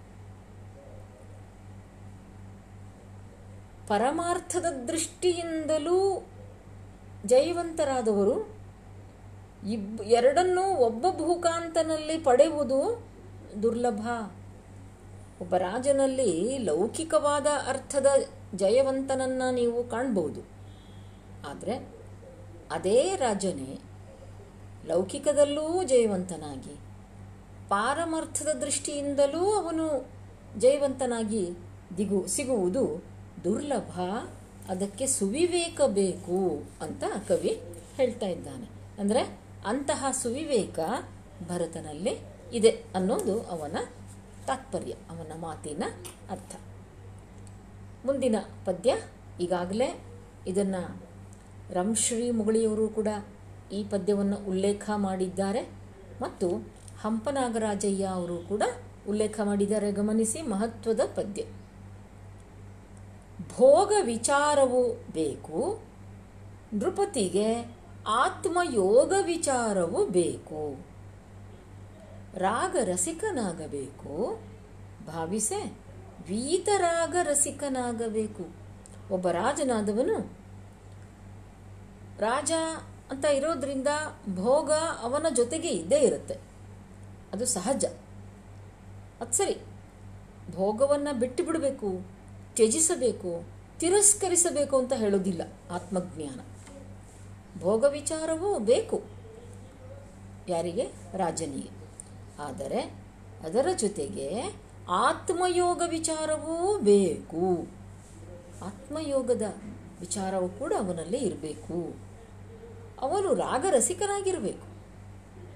ಪರಮಾರ್ಥದ ದೃಷ್ಟಿಯಿಂದಲೂ ಜಯವಂತರಾದವರು ಇಬ್ ಎರಡನ್ನೂ ಒಬ್ಬ ಭೂಕಾಂತನಲ್ಲಿ ಪಡೆಯುವುದು ದುರ್ಲಭ. ಒಬ್ಬ ರಾಜನಲ್ಲಿ ಲೌಕಿಕವಾದ ಅರ್ಥದ ಜಯವಂತನನ್ನು ನೀವು ಕಾಣ್ಬೋದು. ಆದರೆ ಅದೇ ರಾಜನೇ ಲೌಕಿಕದಲ್ಲೂ ಜಯವಂತನಾಗಿ, ಪಾರಮಾರ್ಥದ ದೃಷ್ಟಿಯಿಂದಲೂ ಅವನು ಜಯವಂತನಾಗಿ ದಿಗು ಸಿಗುವುದು ದುರ್ಲಭ. ಅದಕ್ಕೆ ಸುವಿವೇಕ ಬೇಕು ಅಂತ ಕವಿ ಹೇಳ್ತಾ ಇದ್ದಾನೆ. ಅಂದರೆ ಅಂತಹ ಸುವಿವೇಕ ಭರತನಲ್ಲಿ ಇದೆ ಅನ್ನೋದು ಅವನ ತಾತ್ಪರ್ಯ, ಅವನ ಮಾತಿನ ಅರ್ಥ. ಮುಂದಿನ ಪದ್ಯ ಈಗಾಗಲೇ ಇದನ್ನು ರಂಶ್ರೀ ಮುಗಳಿಯವರು ಕೂಡ ಈ ಪದ್ಯವನ್ನು ಉಲ್ಲೇಖ ಮಾಡಿದ್ದಾರೆ. ಮತ್ತು ಹಂಪನಾಗರಾಜಯ್ಯ ಅವರು ಕೂಡ ಉಲ್ಲೇಖ ಮಾಡಿದ್ದಾರೆ. ಗಮನಿಸಿ ಮಹತ್ವದ ಪದ್ಯ. ಭೋಗ ವಿಚಾರವು ಬೇಕು. ನೃಪತಿಗೆ ಆತ್ಮಯೋಗ ವಿಚಾರವು ಬೇಕು. ರಾಗ ರಸಿಕನಾಗಬೇಕು. ಭಾವಿಸೆ ವೀತರಾಗ ರಸಿಕನಾಗಬೇಕು. ಒಬ್ಬ ರಾಜನಾದವನು ರಾಜ ಅಂತ ಇರೋದ್ರಿಂದ ಭೋಗ ಅವನ ಜೊತೆಗೆ ಇದ್ದೇ ಇರುತ್ತೆ. ಅದು ಸಹಜ. ಅದು ಸರಿ. ಭೋಗವನ್ನು ಬಿಟ್ಟು ಬಿಡಬೇಕು, ತ್ಯಜಿಸಬೇಕು, ತಿರಸ್ಕರಿಸಬೇಕು ಅಂತ ಹೇಳೋದಿಲ್ಲ ಆತ್ಮಜ್ಞಾನ. ಭೋಗ ವಿಚಾರವೂ ಬೇಕು. ಯಾರಿಗೆ? ರಾಜನಿಗೆ. ಆದರೆ ಅದರ ಜೊತೆಗೆ ಆತ್ಮಯೋಗ ವಿಚಾರವೂ ಬೇಕು. ಆತ್ಮಯೋಗದ ವಿಚಾರವೂ ಕೂಡ ಅವನಲ್ಲಿ ಇರಬೇಕು. ಅವನು ರಾಗರಸಿಕನಾಗಿರಬೇಕು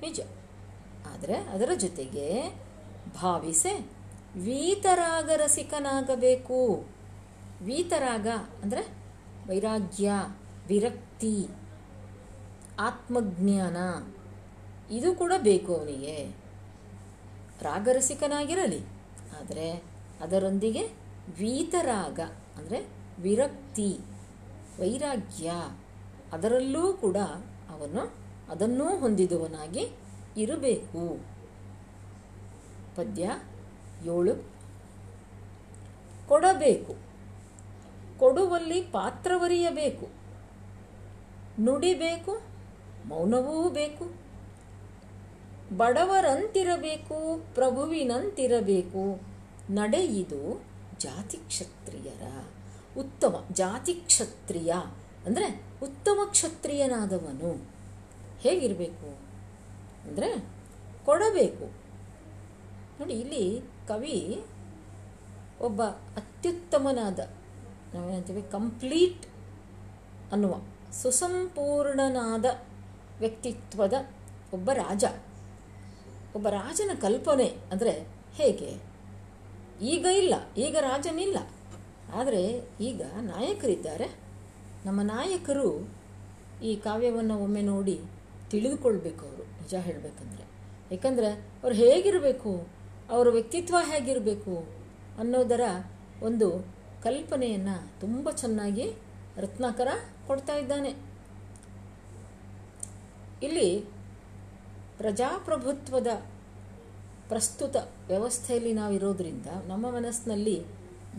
ನಿಜ. ಆದರೆ ಅದರ ಜೊತೆಗೆ ಭಾವಿಸೆ, ವೀತರಾಗರಸಿಕನಾಗಬೇಕು. ವೀತರಾಗ ಅಂದರೆ ವೈರಾಗ್ಯ, ವಿರಕ್ತಿ, ಆತ್ಮಜ್ಞಾನ, ಇದು ಕೂಡ ಬೇಕು ಅವನಿಗೆ. ರಾಗರಸಿಕನಾಗಿರಲಿ, ಆದರೆ ಅದರೊಂದಿಗೆ ವೀತರಾಗ ಅಂದರೆ ವಿರಕ್ತಿ, ವೈರಾಗ್ಯ ಅದರಲ್ಲೂ ಕೂಡ ಅವನು ಅದನ್ನೂ ಹೊಂದಿದವನಾಗಿ ಇರಬೇಕು. ಪದ್ಯ ಏಳು. ಕೊಡಬೇಕು. ಕೊಡುವಲ್ಲಿ ಪಾತ್ರವರಿಯಬೇಕು. ನುಡಿಬೇಕು, ಮೌನವೂ ಬೇಕು. ಬಡವರಂತಿರಬೇಕು, ಪ್ರಭುವಿನಂತಿರಬೇಕು. ನಡೆಯಿದು ಜಾತಿ ಕ್ಷತ್ರಿಯರ ಉತ್ತಮ ಜಾತಿ ಕ್ಷತ್ರಿಯ ಅಂದರೆ ಉತ್ತಮ ಕ್ಷತ್ರಿಯನಾದವನು ಹೇಗಿರಬೇಕು? ಅಂದರೆ ಕೊಡಬೇಕು. ನೋಡಿ, ಇಲ್ಲಿ ಕವಿ ಒಬ್ಬ ಅತ್ಯುತ್ತಮನಾದ, ನಾವೇನಂತೀವಿ, ಕಂಪ್ಲೀಟ್ ಅನ್ನುವ, ಸುಸಂಪೂರ್ಣನಾದ ವ್ಯಕ್ತಿತ್ವದ ಒಬ್ಬ ರಾಜ. ಒಬ್ಬ ರಾಜನ ಕಲ್ಪನೆ ಅಂದರೆ ಹೇಗೆ? ಈಗ ಇಲ್ಲ, ಈಗ ರಾಜನಿಲ್ಲ. ಆದರೆ ಈಗ ನಾಯಕರಿದ್ದಾರೆ. ನಮ್ಮ ನಾಯಕರು ಈ ಕಾವ್ಯವನ್ನು ಒಮ್ಮೆ ನೋಡಿ ತಿಳಿದುಕೊಳ್ಬೇಕು ಅವರು, ನಿಜ ಹೇಳಬೇಕಂದ್ರೆ. ಯಾಕಂದರೆ ಅವ್ರು ಹೇಗಿರಬೇಕು, ಅವರ ವ್ಯಕ್ತಿತ್ವ ಹೇಗಿರಬೇಕು ಅನ್ನೋದರ ಒಂದು ಕಲ್ಪನೆಯನ್ನು ತುಂಬ ಚೆನ್ನಾಗಿ ರತ್ನಾಕರ ಕೊಡ್ತಾ ಇದ್ದಾನೆ. ಇಲ್ಲಿ ಪ್ರಜಾಪ್ರಭುತ್ವದ ಪ್ರಸ್ತುತ ವ್ಯವಸ್ಥೆಯಲ್ಲಿ ನಾವಿರೋದ್ರಿಂದ ನಮ್ಮ ಮನಸ್ಸಿನಲ್ಲಿ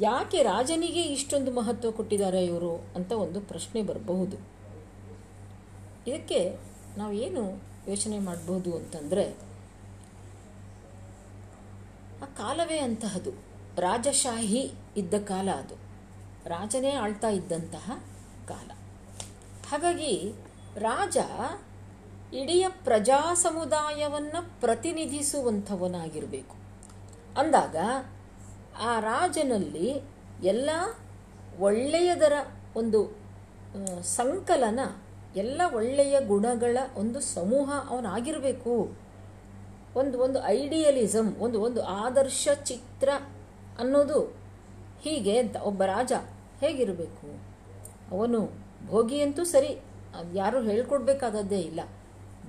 ಯಾಕೆ ರಾಜನಿಗೆ ಇಷ್ಟೊಂದು ಮಹತ್ವ ಕೊಟ್ಟಿದ್ದಾರೆ ಇವರು ಅಂತ ಒಂದು ಪ್ರಶ್ನೆ ಬರಬಹುದು. ಇದಕ್ಕೆ ನಾವು ಏನು ಯೋಚನೆ ಮಾಡಬಹುದು ಅಂತಂದರೆ, ಆ ಕಾಲವೇ ಅಂತಹದು. ರಾಜಶಾಹಿ ಇದ್ದ ಕಾಲ ಅದು. ರಾಜನೇ ಆಳ್ತಾ ಇದ್ದಂತಹ ಕಾಲ. ಹಾಗಾಗಿ ರಾಜ ಇಡೀ ಪ್ರಜಾ ಸಮುದಾಯವನ್ನು ಪ್ರತಿನಿಧಿಸುವಂಥವನಾಗಿರಬೇಕು. ಅಂದಾಗ ಆ ರಾಜನಲ್ಲಿ ಎಲ್ಲ ಒಳ್ಳೆಯದರ ಒಂದು ಸಂಕಲನ, ಎಲ್ಲ ಒಳ್ಳೆಯ ಗುಣಗಳ ಒಂದು ಸಮೂಹ ಅವನಾಗಿರಬೇಕು. ಒಂದು ಒಂದು ಐಡಿಯಲಿಸಮ್ ಒಂದು ಒಂದು ಆದರ್ಶ ಚಿತ್ರ ಅನ್ನೋದು ಹೀಗೆ ಒಬ್ಬ ರಾಜ ಹೇಗಿರಬೇಕು? ಅವನು ಭೋಗಿಯಂತೂ ಸರಿ ಯಾರೂ ಹೇಳ್ಕೊಡ್ಬೇಕಾದದ್ದೇ ಇಲ್ಲ.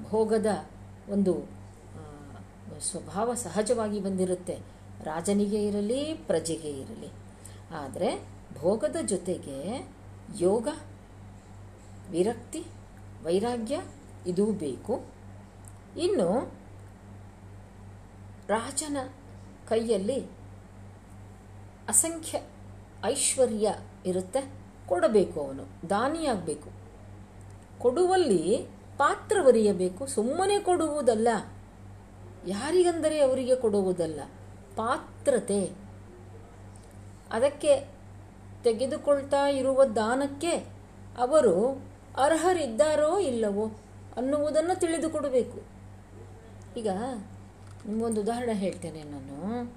ಭೋಗದ ಒಂದು ಸ್ವಭಾವ ಸಹಜವಾಗಿ ಬಂದಿರುತ್ತೆ. ರಾಜನಿಗೆ ಇರಲಿ, ಪ್ರಜೆಗೆ ಇರಲಿ. ಆದರೆ ಭೋಗದ ಜೊತೆಗೆ ಯೋಗ, ವಿರಕ್ತಿ, ವೈರಾಗ್ಯ ಇದೂ ಬೇಕು. ಇನ್ನು ರಾಜನ ಕೈಯಲ್ಲಿ ಅಸಂಖ್ಯ ಐಶ್ವರ್ಯ ಇರುತ್ತೆ. ಕೊಡಬೇಕು ಅವನು, ದಾನಿಯಾಗಬೇಕು. ಕೊಡುವಲ್ಲಿ ಪಾತ್ರವರಿಯಬೇಕು ಸುಮ್ಮನೆ ಕೊಡುವುದಲ್ಲ. ಯಾರಿಗಂದರೆ ಅವರಿಗೆ ಕೊಡುವುದಲ್ಲ. ಪಾತ್ರತೆ. ಅದಕ್ಕೆ ತೆಗೆದುಕೊಳ್ತಾ ಇರುವ ದಾನಕ್ಕೆ ಅವರು ಅರ್ಹರಿದ್ದಾರೋ ಇಲ್ಲವೋ ಅನ್ನುವುದನ್ನು ತಿಳಿದುಕೊಡಬೇಕು. ಈಗ ಒಂದು ಉದಾಹರಣೆ ಹೇಳ್ತೇನೆ ನಾನು.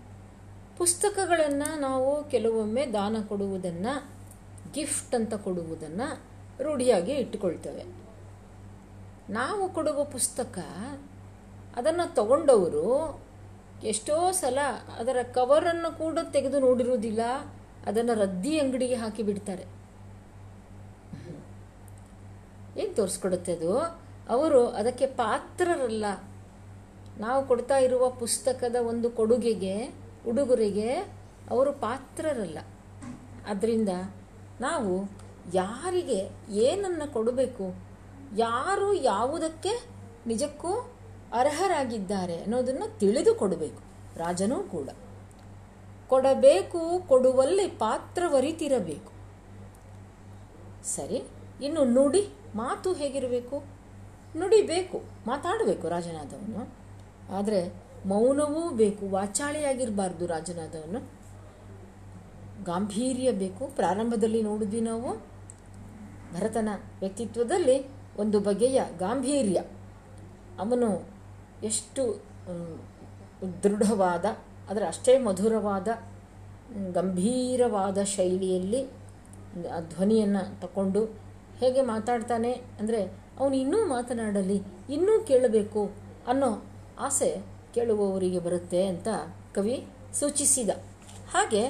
ಪುಸ್ತಕಗಳನ್ನು ನಾವು ಕೆಲವೊಮ್ಮೆ ದಾನ ಕೊಡುವುದನ್ನು ಗಿಫ್ಟ್ ಅಂತ ಕೊಡುವುದನ್ನು ರೂಢಿಯಾಗಿ ಇಟ್ಟುಕೊಳ್ತೇವೆ. ನಾವು ಕೊಡುವ ಪುಸ್ತಕ ಅದನ್ನು ತಗೊಂಡವರು ಎಷ್ಟೋ ಸಲ ಅದರ ಕವರನ್ನು ಕೂಡ ತೆಗೆದು ನೋಡಿರುವುದಿಲ್ಲ, ಅದನ್ನು ರದ್ದಿ ಅಂಗಡಿಗೆ ಹಾಕಿ ಬಿಡ್ತಾರೆ. ಏನು ತೋರಿಸ್ಕೊಡುತ್ತೆ ಅದು? ಅವರು ಅದಕ್ಕೆ ಪಾತ್ರರಲ್ಲ. ನಾವು ಕೊಡ್ತಾ ಇರುವ ಪುಸ್ತಕದ ಒಂದು ಕೊಡುಗೆಗೆ, ಉಡುಗೊರೆಗೆ ಅವರು ಪಾತ್ರರಲ್ಲ. ಅದರಿಂದ ನಾವು ಯಾರಿಗೆ ಏನನ್ನು ಕೊಡಬೇಕು, ಯಾರು ಯಾವುದಕ್ಕೆ ನಿಜಕ್ಕೂ ಅರ್ಹರಾಗಿದ್ದಾರೆ ಅನ್ನೋದನ್ನು ತಿಳಿದು ಕೊಡಬೇಕು ರಾಜನೂ ಕೂಡ. ಕೊಡಬೇಕು, ಕೊಡುವಲ್ಲಿ ಪಾತ್ರವರಿತಿರಬೇಕು. ಸರಿ, ಇನ್ನು ನುಡಿ ಮಾತು ಹೇಗಿರಬೇಕು? ನುಡಿಬೇಕು, ಮಾತಾಡಬೇಕು ರಾಜನಾದವನು. ಆದರೆ ಮೌನವೂ ಬೇಕು, ವಾಚಾಳಿಯಾಗಿರಬಾರ್ದು ರಾಜನಾದವನು. ಗಾಂಭೀರ್ಯ ಬೇಕು, ಪ್ರಾರಂಭದಲ್ಲಿ ನೋಡಿದ್ವಿ ನಾವು. ಭರತನ ವ್ಯಕ್ತಿತ್ವದಲ್ಲಿ ಒಂದು ಬಗೆಯ ಗಾಂಭೀರ್ಯ. ಅವನು ಎಷ್ಟು ದೃಢವಾದ, ಅದರ ಅಷ್ಟೇ ಮಧುರವಾದ, ಗಂಭೀರವಾದ ಶೈಲಿಯಲ್ಲಿ ಆ ಧ್ವನಿಯನ್ನು ತಗೊಂಡು ಹೇಗೆ ಮಾತಾಡ್ತಾನೆ ಅಂದರೆ ಅವನು ಇನ್ನೂ ಮಾತನಾಡಲಿ, ಇನ್ನೂ ಕೇಳಬೇಕು ಅನ್ನೋ ಆಸೆ ಕೇಳುವವರಿಗೆ ಬರುತ್ತೆ ಅಂತ ಕವಿ ಸೂಚಿಸಿದ. ಹಾಗೆ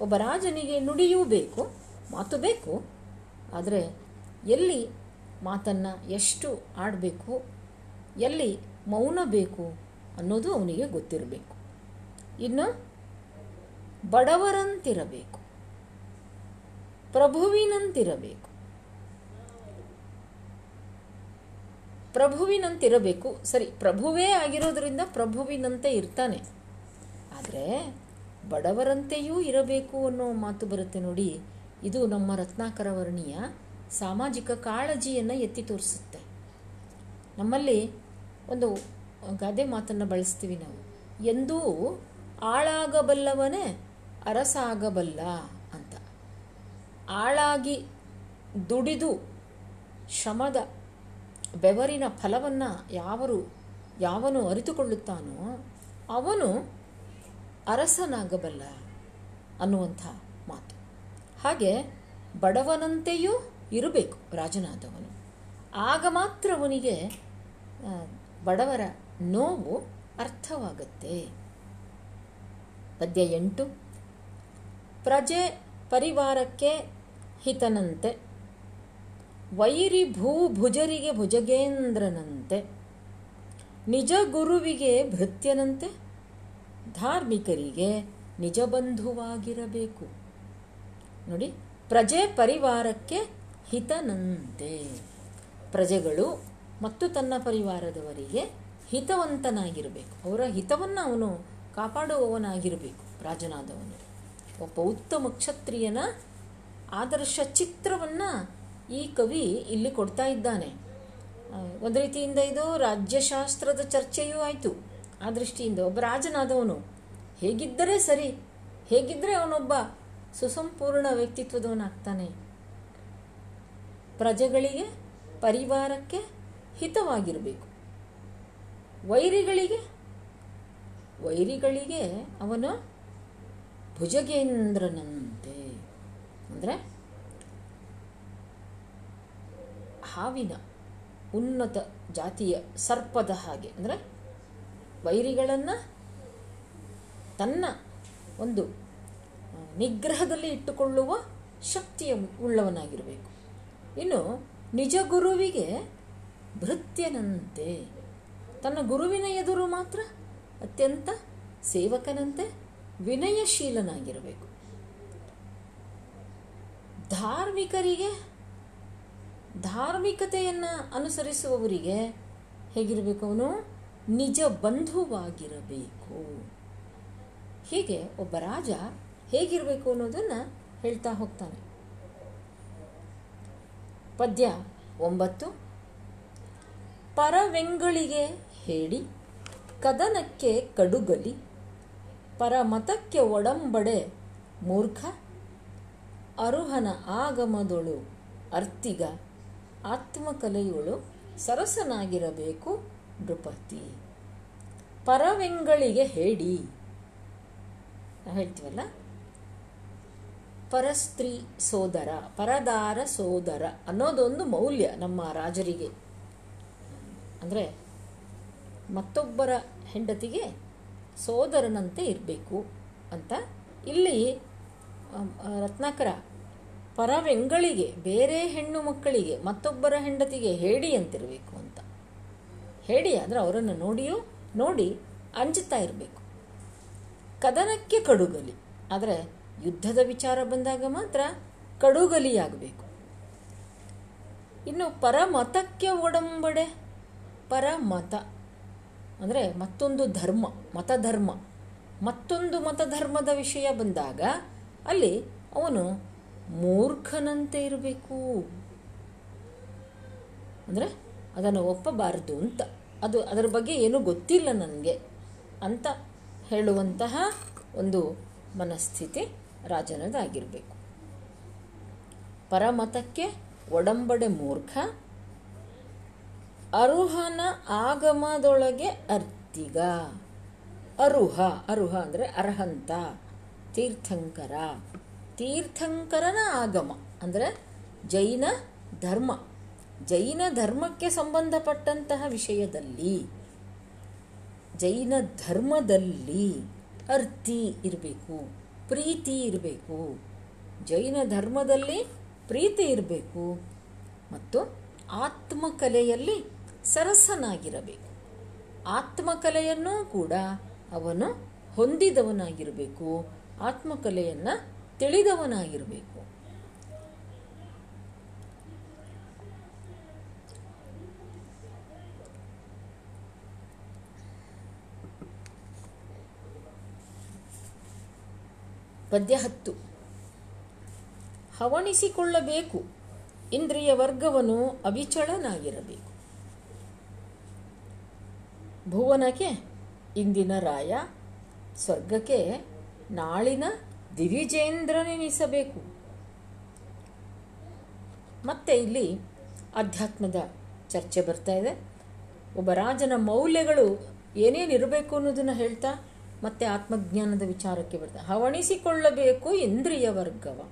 ಒಬ್ಬ ರಾಜನಿಗೆ ನುಡಿಯೂ ಬೇಕು, ಮಾತು ಬೇಕು, ಆದರೆ ಎಲ್ಲಿ ಮಾತನ್ನು ಎಷ್ಟು ಆಡಬೇಕು, ಎಲ್ಲಿ ಮೌನ ಬೇಕು ಅನ್ನೋದು ಅವನಿಗೆ ಗೊತ್ತಿರಬೇಕು. ಇನ್ನು ಬಡವರಂತಿರಬೇಕು. ಪ್ರಭುವಿನಂತಿರಬೇಕು. ಪ್ರಭುವಿನಂತಿರಬೇಕು. ಸರಿ, ಪ್ರಭುವೇ ಆಗಿರೋದ್ರಿಂದ ಪ್ರಭುವಿನಂತೆ ಇರ್ತಾನೆ. ಆದರೆ ಬಡವರಂತೆಯೂ ಇರಬೇಕು ಅನ್ನೋ ಮಾತು ಬರುತ್ತೆ ನೋಡಿ, ಇದು ನಮ್ಮ ರತ್ನಾಕರ ವರ್ಣೀಯ ಸಾಮಾಜಿಕ ಕಾಳಜಿಯನ್ನು ಎತ್ತಿ ತೋರಿಸುತ್ತೆ. ನಮ್ಮಲ್ಲಿ ಒಂದು ಗಾದೆ ಮಾತನ್ನು ಬಳಸ್ತೀವಿ ನಾವು. ಎಂದೂ ಆಳಾಗಬಲ್ಲವನೇ ಅರಸಾಗಬಲ್ಲ ಅಂತ. ಆಳಾಗಿ ದುಡಿದು ಶ್ರಮದ ಬೆವರಿನ ಫಲವನ್ನು ಯಾವರು, ಯಾವನು ಅರಿತುಕೊಳ್ಳುತ್ತಾನೋ ಅವನು ಅರಸನಾಗಬಲ್ಲ ಅನ್ನುವಂಥ ಮಾತು. ಹಾಗೆ ಬಡವನಂತೆಯೂ ಇರಬೇಕು ರಾಜನಾದವನು. ಆಗ ಮಾತ್ರ ಅವನಿಗೆ ಬಡವರ ನೋವು ಅರ್ಥವಾಗುತ್ತೆ. ಪದ್ಯ ಎಂಟು, ಪ್ರಜೆ ಪರಿವಾರಕ್ಕೆ ಹಿತನಂತೆ, ವೈರಿ ಭೂ ಭುಜರಿಗೆ ಭುಜಗೇಂದ್ರನಂತೆ, ನಿಜ ಗುರುವಿಗೆ ಭೃತ್ಯನಂತೆ, ಧಾರ್ಮಿಕರಿಗೆ ನಿಜ ಬಂಧುವಾಗಿರಬೇಕು. ನೋಡಿ, ಪ್ರಜೆ ಪರಿವಾರಕ್ಕೆ ಹಿತನಂತೆ. ಪ್ರಜೆಗಳು ಮತ್ತು ತನ್ನ ಪರಿವಾರದವರಿಗೆ ಹಿತವಂತನಾಗಿರಬೇಕು. ಅವರ ಹಿತವನ್ನು ಅವನು ಕಾಪಾಡುವವನಾಗಿರಬೇಕು, ರಾಜನಾದವನು. ಒಬ್ಬ ಉತ್ತಮ ಕ್ಷತ್ರಿಯನ ಆದರ್ಶ ಚಿತ್ರವನ್ನು ಈ ಕವಿ ಇಲ್ಲಿ ಕೊಡ್ತಾ ಇದ್ದಾನೆ. ಒಂದು ರೀತಿಯಿಂದ ಇದು ರಾಜ್ಯಶಾಸ್ತ್ರದ ಚರ್ಚೆಯೂ ಆಯಿತು. ಆ ದೃಷ್ಟಿಯಿಂದ ಒಬ್ಬ ರಾಜನಾದವನು ಹೇಗಿದ್ದರೆ ಸರಿ ಹೇಗಿದ್ದರೆ ಅವನೊಬ್ಬ ಸುಸಂಪೂರ್ಣ ವ್ಯಕ್ತಿತ್ವದವನಾಗ್ತಾನೆ. ಪ್ರಜೆಗಳಿಗೆ, ಪರಿವಾರಕ್ಕೆ ಹಿತವಾಗಿರಬೇಕು. ವೈರಿಗಳಿಗೆ ವೈರಿಗಳಿಗೆ ಅವನ ಭುಜಗೇಂದ್ರನಂತೆ. ಅಂದರೆ ಹಾವಿನ ಉನ್ನತ ಜಾತಿಯ ಸರ್ಪದ ಹಾಗೆ. ಅಂದರೆ ವೈರಿಗಳನ್ನು ತನ್ನ ಒಂದು ನಿಗ್ರಹದಲ್ಲಿ ಇಟ್ಟುಕೊಳ್ಳುವ ಶಕ್ತಿಯ ಉಳ್ಳವನಾಗಿರಬೇಕು. ಇನ್ನು ನಿಜ ಗುರುವಿಗೆ ಭೃತ್ಯನಂತೆ. ತನ್ನ ಗುರುವಿನ ಎದುರು ಮಾತ್ರ ಅತ್ಯಂತ ಸೇವಕನಂತೆ ವಿನಯಶೀಲನಾಗಿರಬೇಕು. ಧಾರ್ಮಿಕರಿಗೆ, ಧಾರ್ಮಿಕತೆಯನ್ನು ಅನುಸರಿಸುವವರಿಗೆ ಹೇಗಿರಬೇಕು ಅವನು? ನಿಜ ಬಂಧುವಾಗಿರಬೇಕು. ಹೀಗೆ ಒಬ್ಬ ರಾಜ ಹೇಗಿರಬೇಕು ಅನ್ನೋದನ್ನು ಹೇಳ್ತಾ ಹೋಗ್ತಾನೆ. ಪದ್ಯ ಒಂಬತ್ತು ಪರವೆಂಗಳಿಗೆ ಹೇಳಿ, ಕದನಕ್ಕೆ ಕಡುಗಲಿ, ಪರಮತಕ್ಕೆ ಒಡಂಬಡೆ ಮೂರ್ಖ, ಅರುಹನ ಆಗಮದೊಳು ಅರ್ತಿಗ, ಆತ್ಮಕಲೆಯೊಳು ಸರಸನಾಗಿರಬೇಕು ನೃಪತಿ. ಪರವೆಂಗಳಿಗೆ ಹೇಳಿ. ಹೇಳ್ತೀವಲ್ಲ? ಪರಸ್ತ್ರೀ ಸೋದರ, ಪರದಾರ ಸೋದರ ಅನ್ನೋದೊಂದು ಮೌಲ್ಯ ನಮ್ಮ ರಾಜರಿಗೆ. ಅಂದರೆ ಮತ್ತೊಬ್ಬರ ಹೆಂಡತಿಗೆ ಸೋದರನಂತೆ ಇರಬೇಕು ಅಂತ ಇಲ್ಲಿ ರತ್ನಾಕರ ಪರವೆಂಗಳಿಗೆ, ಬೇರೆ ಹೆಣ್ಣು ಮಕ್ಕಳಿಗೆ, ಮತ್ತೊಬ್ಬರ ಹೆಂಡತಿಗೆ ಹೇಡಿ ಅಂತಿರಬೇಕು ಅಂತ. ಹೇಳಿ ಅಂದರೆ ಅವರನ್ನು ನೋಡಿಯೂ ನೋಡಿ ಅಂಜುತ್ತಾ ಇರಬೇಕು. ಕದನಕ್ಕೆ ಕಡುಗಲಿ. ಆದರೆ ಯುದ್ಧದ ವಿಚಾರ ಬಂದಾಗ ಮಾತ್ರ ಕಡುಗಲಿಯಾಗಬೇಕು. ಇನ್ನು ಪರಮತಕ್ಕೆ ಒಡಂಬಡೆ ಪರಮತ ಅಂದರೆ ಮತ್ತೊಂದು ಧರ್ಮ, ಮತಧರ್ಮ. ಮತ್ತೊಂದು ಮತಧರ್ಮದ ವಿಷಯ ಬಂದಾಗ ಅಲ್ಲಿ ಅವನು ಮೂರ್ಖನಂತೆ ಇರಬೇಕು. ಅಂದರೆ ಅದನ್ನು ಒಪ್ಪಬಾರದು ಅಂತ. ಅದು ಅದರ ಬಗ್ಗೆ ಏನೂ ಗೊತ್ತಿಲ್ಲ ನನಗೆ ಅಂತ ಹೇಳುವಂತಹ ಒಂದು ಮನಸ್ಥಿತಿ ರಾಜನದಾಗಿರಬೇಕು. ಪರಮತಕ್ಕೆ ಒಡಂಬಡೆ ಮೂರ್ಖ ಅರುಹನ ಆಗಮದೊಳಗೆ ಅರ್ತಿಗ. ಅರುಹ ಅರುಹ ಅಂದರೆ ಅರ್ಹಂತ, ತೀರ್ಥಂಕರ. ತೀರ್ಥಂಕರನ ಆಗಮ ಅಂದರೆ ಜೈನ ಧರ್ಮ. ಜೈನ ಧರ್ಮಕ್ಕೆ ಸಂಬಂಧಪಟ್ಟಂತಹ ವಿಷಯದಲ್ಲಿ, ಜೈನ ಧರ್ಮದಲ್ಲಿ ಅರ್ತಿ ಇರಬೇಕು, ಪ್ರೀತಿ ಇರಬೇಕು. ಜೈನ ಧರ್ಮದಲ್ಲಿ ಪ್ರೀತಿ ಇರಬೇಕು. ಮತ್ತು ಆತ್ಮಕಲೆಯಲ್ಲಿ ಸರಸನಾಗಿರಬೇಕು. ಆತ್ಮಕಲೆಯನ್ನು ಕೂಡ ಅವನು ಹೊಂದಿದವನಾಗಿರಬೇಕು. ಆತ್ಮಕಲೆಯನ್ನು ತಿಳಿದವನಾಗಿರಬೇಕು. ಪದ್ಯ ಹತ್ತು. ಹವಣಿಸಿಕೊಳ್ಳಬೇಕು. ಇಂದ್ರಿಯ ವರ್ಗವನು ಅವಿಚಳನಾಗಿರಬೇಕು ಭುವನಕ್ಕೆ ಇಂದಿನ ರಾಯ, ಸ್ವರ್ಗಕ್ಕೆ ನಾಳಿನ ದಿವಿಜೇಂದ್ರನೆನಿಸಬೇಕು. ಮತ್ತೆ ಇಲ್ಲಿ ಅಧ್ಯಾತ್ಮದ ಚರ್ಚೆ ಬರ್ತಾ ಇದೆ. ಒಬ್ಬ ರಾಜನ ಮೌಲ್ಯಗಳು ಏನೇನಿರಬೇಕು ಅನ್ನೋದನ್ನು ಹೇಳ್ತಾ ಮತ್ತೆ ಆತ್ಮಜ್ಞಾನದ ವಿಚಾರಕ್ಕೆ ಬರ್ತಾ. ಹವಣಿಸಿಕೊಳ್ಳಬೇಕು ಇಂದ್ರಿಯ ವರ್ಗವ.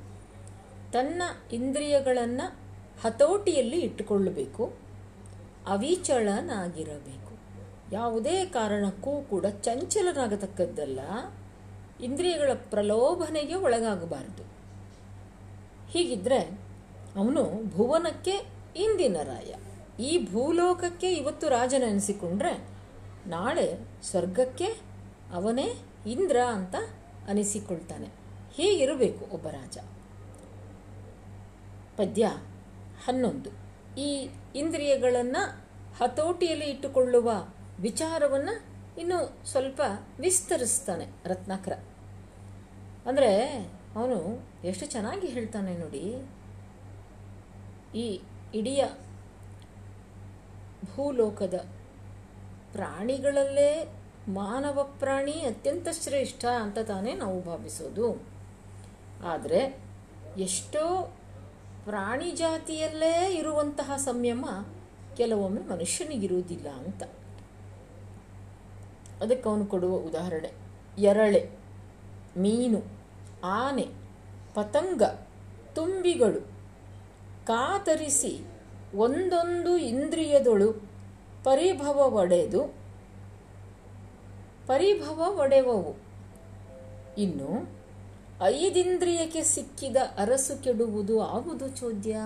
ತನ್ನ ಇಂದ್ರಿಯಗಳನ್ನು ಹತೋಟಿಯಲ್ಲಿ ಇಟ್ಟುಕೊಳ್ಳಬೇಕು. ಅವಿಚಳನಾಗಿರಬೇಕು ಯಾವುದೇ ಕಾರಣಕ್ಕೂ ಕೂಡ ಚಂಚಲರಾಗತಕ್ಕದ್ದಲ್ಲ ಇಂದ್ರಿಯಗಳ ಪ್ರಲೋಭನೆಗೆ ಒಳಗಾಗಬಾರದು. ಹೀಗಿದ್ರೆ ಅವನು ಭುವನಕ್ಕೆ ಇಂದಿನ ರಾಯ. ಈ ಭೂಲೋಕಕ್ಕೆ ಇವತ್ತು ರಾಜನೆನಿಸಿಕೊಂಡ್ರೆ ನಾಳೆ ಸ್ವರ್ಗಕ್ಕೆ ಅವನೇ ಇಂದ್ರ ಅಂತ ಅನಿಸಿಕೊಳ್ತಾನೆ. ಹೀಗಿರಬೇಕು ಒಬ್ಬ ರಾಜ. ಪದ್ಯ ಹನ್ನೊಂದು. ಈ ಇಂದ್ರಿಯಗಳನ್ನು ಹತೋಟಿಯಲ್ಲಿ ಇಟ್ಟುಕೊಳ್ಳುವ ವಿಚಾರವನ್ನು ಇನ್ನು ಸ್ವಲ್ಪ ವಿಸ್ತರಿಸ್ತಾನೆ ರತ್ನಾಕರ. ಅಂದರೆ ಅವನು ಎಷ್ಟು ಚೆನ್ನಾಗಿ ಹೇಳ್ತಾನೆ ನೋಡಿ. ಈ ಇಡೀ ಭೂಲೋಕದ ಪ್ರಾಣಿಗಳಲ್ಲೇ ಮಾನವ ಪ್ರಾಣಿ ಅತ್ಯಂತ ಶ್ರೇಷ್ಠ ಅಂತ ತಾನೇ ನಾವು ಭಾವಿಸೋದು. ಆದರೆ ಎಷ್ಟೋ ಪ್ರಾಣಿ ಜಾತಿಯಲ್ಲೇ ಇರುವಂತಹ ಸಂಯಮ ಕೆಲವೊಮ್ಮೆ ಮನುಷ್ಯನಿಗಿರುವುದಿಲ್ಲ ಅಂತ. ಅದಕ್ಕೆ ಅವನು ಕೊಡುವ ಉದಾಹರಣೆ. ಎರಳೆ, ಮೀನು, ಆನೆ, ಪತಂಗ, ತುಂಬಿಗಳು. ಕಾತರಿಸಿ ಒಂದೊಂದು ಇಂದ್ರಿಯದೊಳು ಪರಿಭವ ಒಡೆದು, ಪರಿಭವ ಒಡೆವವು. ಇನ್ನು, ಐದಿಂದ್ರಿಯಕ್ಕೆ ಸಿಕ್ಕಿದ ಅರಸು ಕೆಡುವುದು ಆವುದು ಚೋದ್ಯ?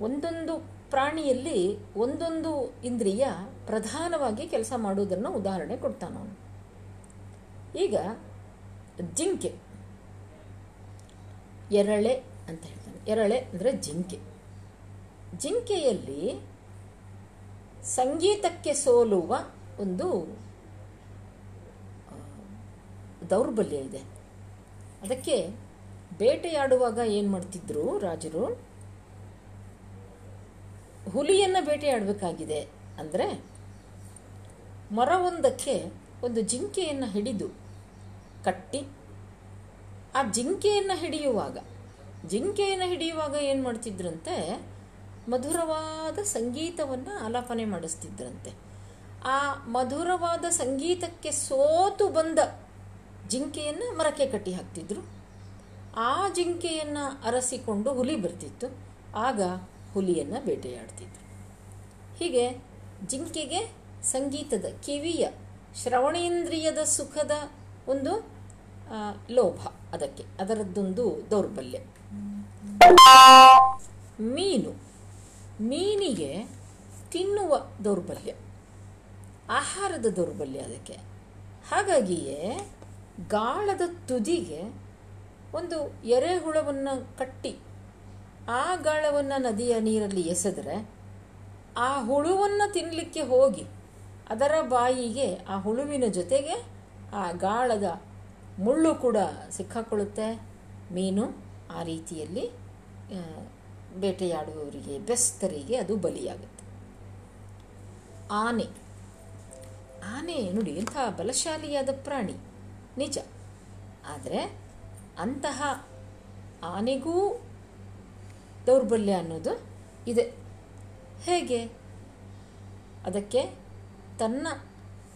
ಒಂದೊಂದು ಪ್ರಾಣಿಯಲ್ಲಿ ಒಂದೊಂದು ಇಂದ್ರಿಯ ಪ್ರಧಾನವಾಗಿ ಕೆಲಸ ಮಾಡುವುದನ್ನು ಉದಾಹರಣೆ ಕೊಡ್ತಾನ ಅವನು. ಈಗ ಜಿಂಕೆ. ಎರಳೆ ಅಂತ ಹೇಳ್ತಾನೆ. ಎರಳೆ ಅಂದರೆ ಜಿಂಕೆ. ಜಿಂಕೆಯಲ್ಲಿ ಸಂಗೀತಕ್ಕೆ ಸೋಲುವ ಒಂದು ದೌರ್ಬಲ್ಯ ಇದೆ. ಅದಕ್ಕೆ ಬೇಟೆಯಾಡುವಾಗ ಏನು ಮಾಡ್ತಿದ್ರು ರಾಜರು? ಹುಲಿಯನ್ನು ಬೇಟೆಯಾಡಬೇಕಾಗಿದೆ ಅಂದರೆ ಮರವೊಂದಕ್ಕೆ ಒಂದು ಜಿಂಕೆಯನ್ನು ಹಿಡಿದು ಕಟ್ಟಿ ಆ ಜಿಂಕೆಯನ್ನು ಹಿಡಿಯುವಾಗ ಜಿಂಕೆಯನ್ನು ಹಿಡಿಯುವಾಗ ಏನು ಮಾಡ್ತಿದ್ರಂತೆ? ಮಧುರವಾದ ಸಂಗೀತವನ್ನು ಆಲಾಪನೆ ಮಾಡಿಸ್ತಿದ್ರಂತೆ. ಆ ಮಧುರವಾದ ಸಂಗೀತಕ್ಕೆ ಸೋತು ಬಂದ ಜಿಂಕೆಯನ್ನು ಮರಕ್ಕೆ ಕಟ್ಟಿ ಹಾಕ್ತಿದ್ರು. ಆ ಜಿಂಕೆಯನ್ನು ಅರಸಿಕೊಂಡು ಹುಲಿ ಬರ್ತಿತ್ತು. ಆಗ ಹುಲಿಯನ್ನು ಬೇಟೆಯಾಡ್ತಿದ್ರು. ಹೀಗೆ ಜಿಂಕೆಗೆ ಸಂಗೀತದ ಕಿವಿಯ ಶ್ರವಣೇಂದ್ರಿಯದ ಸುಖದ ಒಂದು ಲೋಭ ಅದಕ್ಕೆ. ಅದರದ್ದೊಂದು ದೌರ್ಬಲ್ಯ. ಮೀನು. ಮೀನಿಗೆ ತಿನ್ನುವ ದೌರ್ಬಲ್ಯ. ಆಹಾರದ ದೌರ್ಬಲ್ಯ ಅದಕ್ಕೆ. ಹಾಗಾಗಿಯೇ ಗಾಳದ ತುದಿಗೆ ಒಂದು ಎರೆಹುಳವನ್ನು ಕಟ್ಟಿ ಆ ಗಾಳವನ್ನು ನದಿಯ ನೀರಲ್ಲಿ ಎಸೆದರೆ ಆ ಹುಳುವನ್ನು ತಿನ್ನಲಿಕ್ಕೆ ಹೋಗಿ ಅದರ ಬಾಯಿಗೆ ಆ ಹುಳುವಿನ ಜೊತೆಗೆ ಆ ಗಾಳದ ಮುಳ್ಳು ಕೂಡ ಸಿಕ್ಕಾಕೊಳ್ಳುತ್ತೆ. ಮೀನು ಆ ರೀತಿಯಲ್ಲಿ ಬೇಟೆಯಾಡುವವರಿಗೆ, ಬೆಸ್ತರಿಗೆ ಅದು ಬಲಿಯಾಗುತ್ತೆ. ಆನೆ. ಆನೆ ನೋಡಿ, ಎಂಥ ಬಲಶಾಲಿಯಾದ ಪ್ರಾಣಿ. ನಿಜ. ಆದರೆ ಅಂತಹ ಆನೆಗೂ ದೌರ್ಬಲ್ಯ ಅನ್ನೋದು ಇದೆ. ಹೇಗೆ? ಅದಕ್ಕೆ ತನ್ನ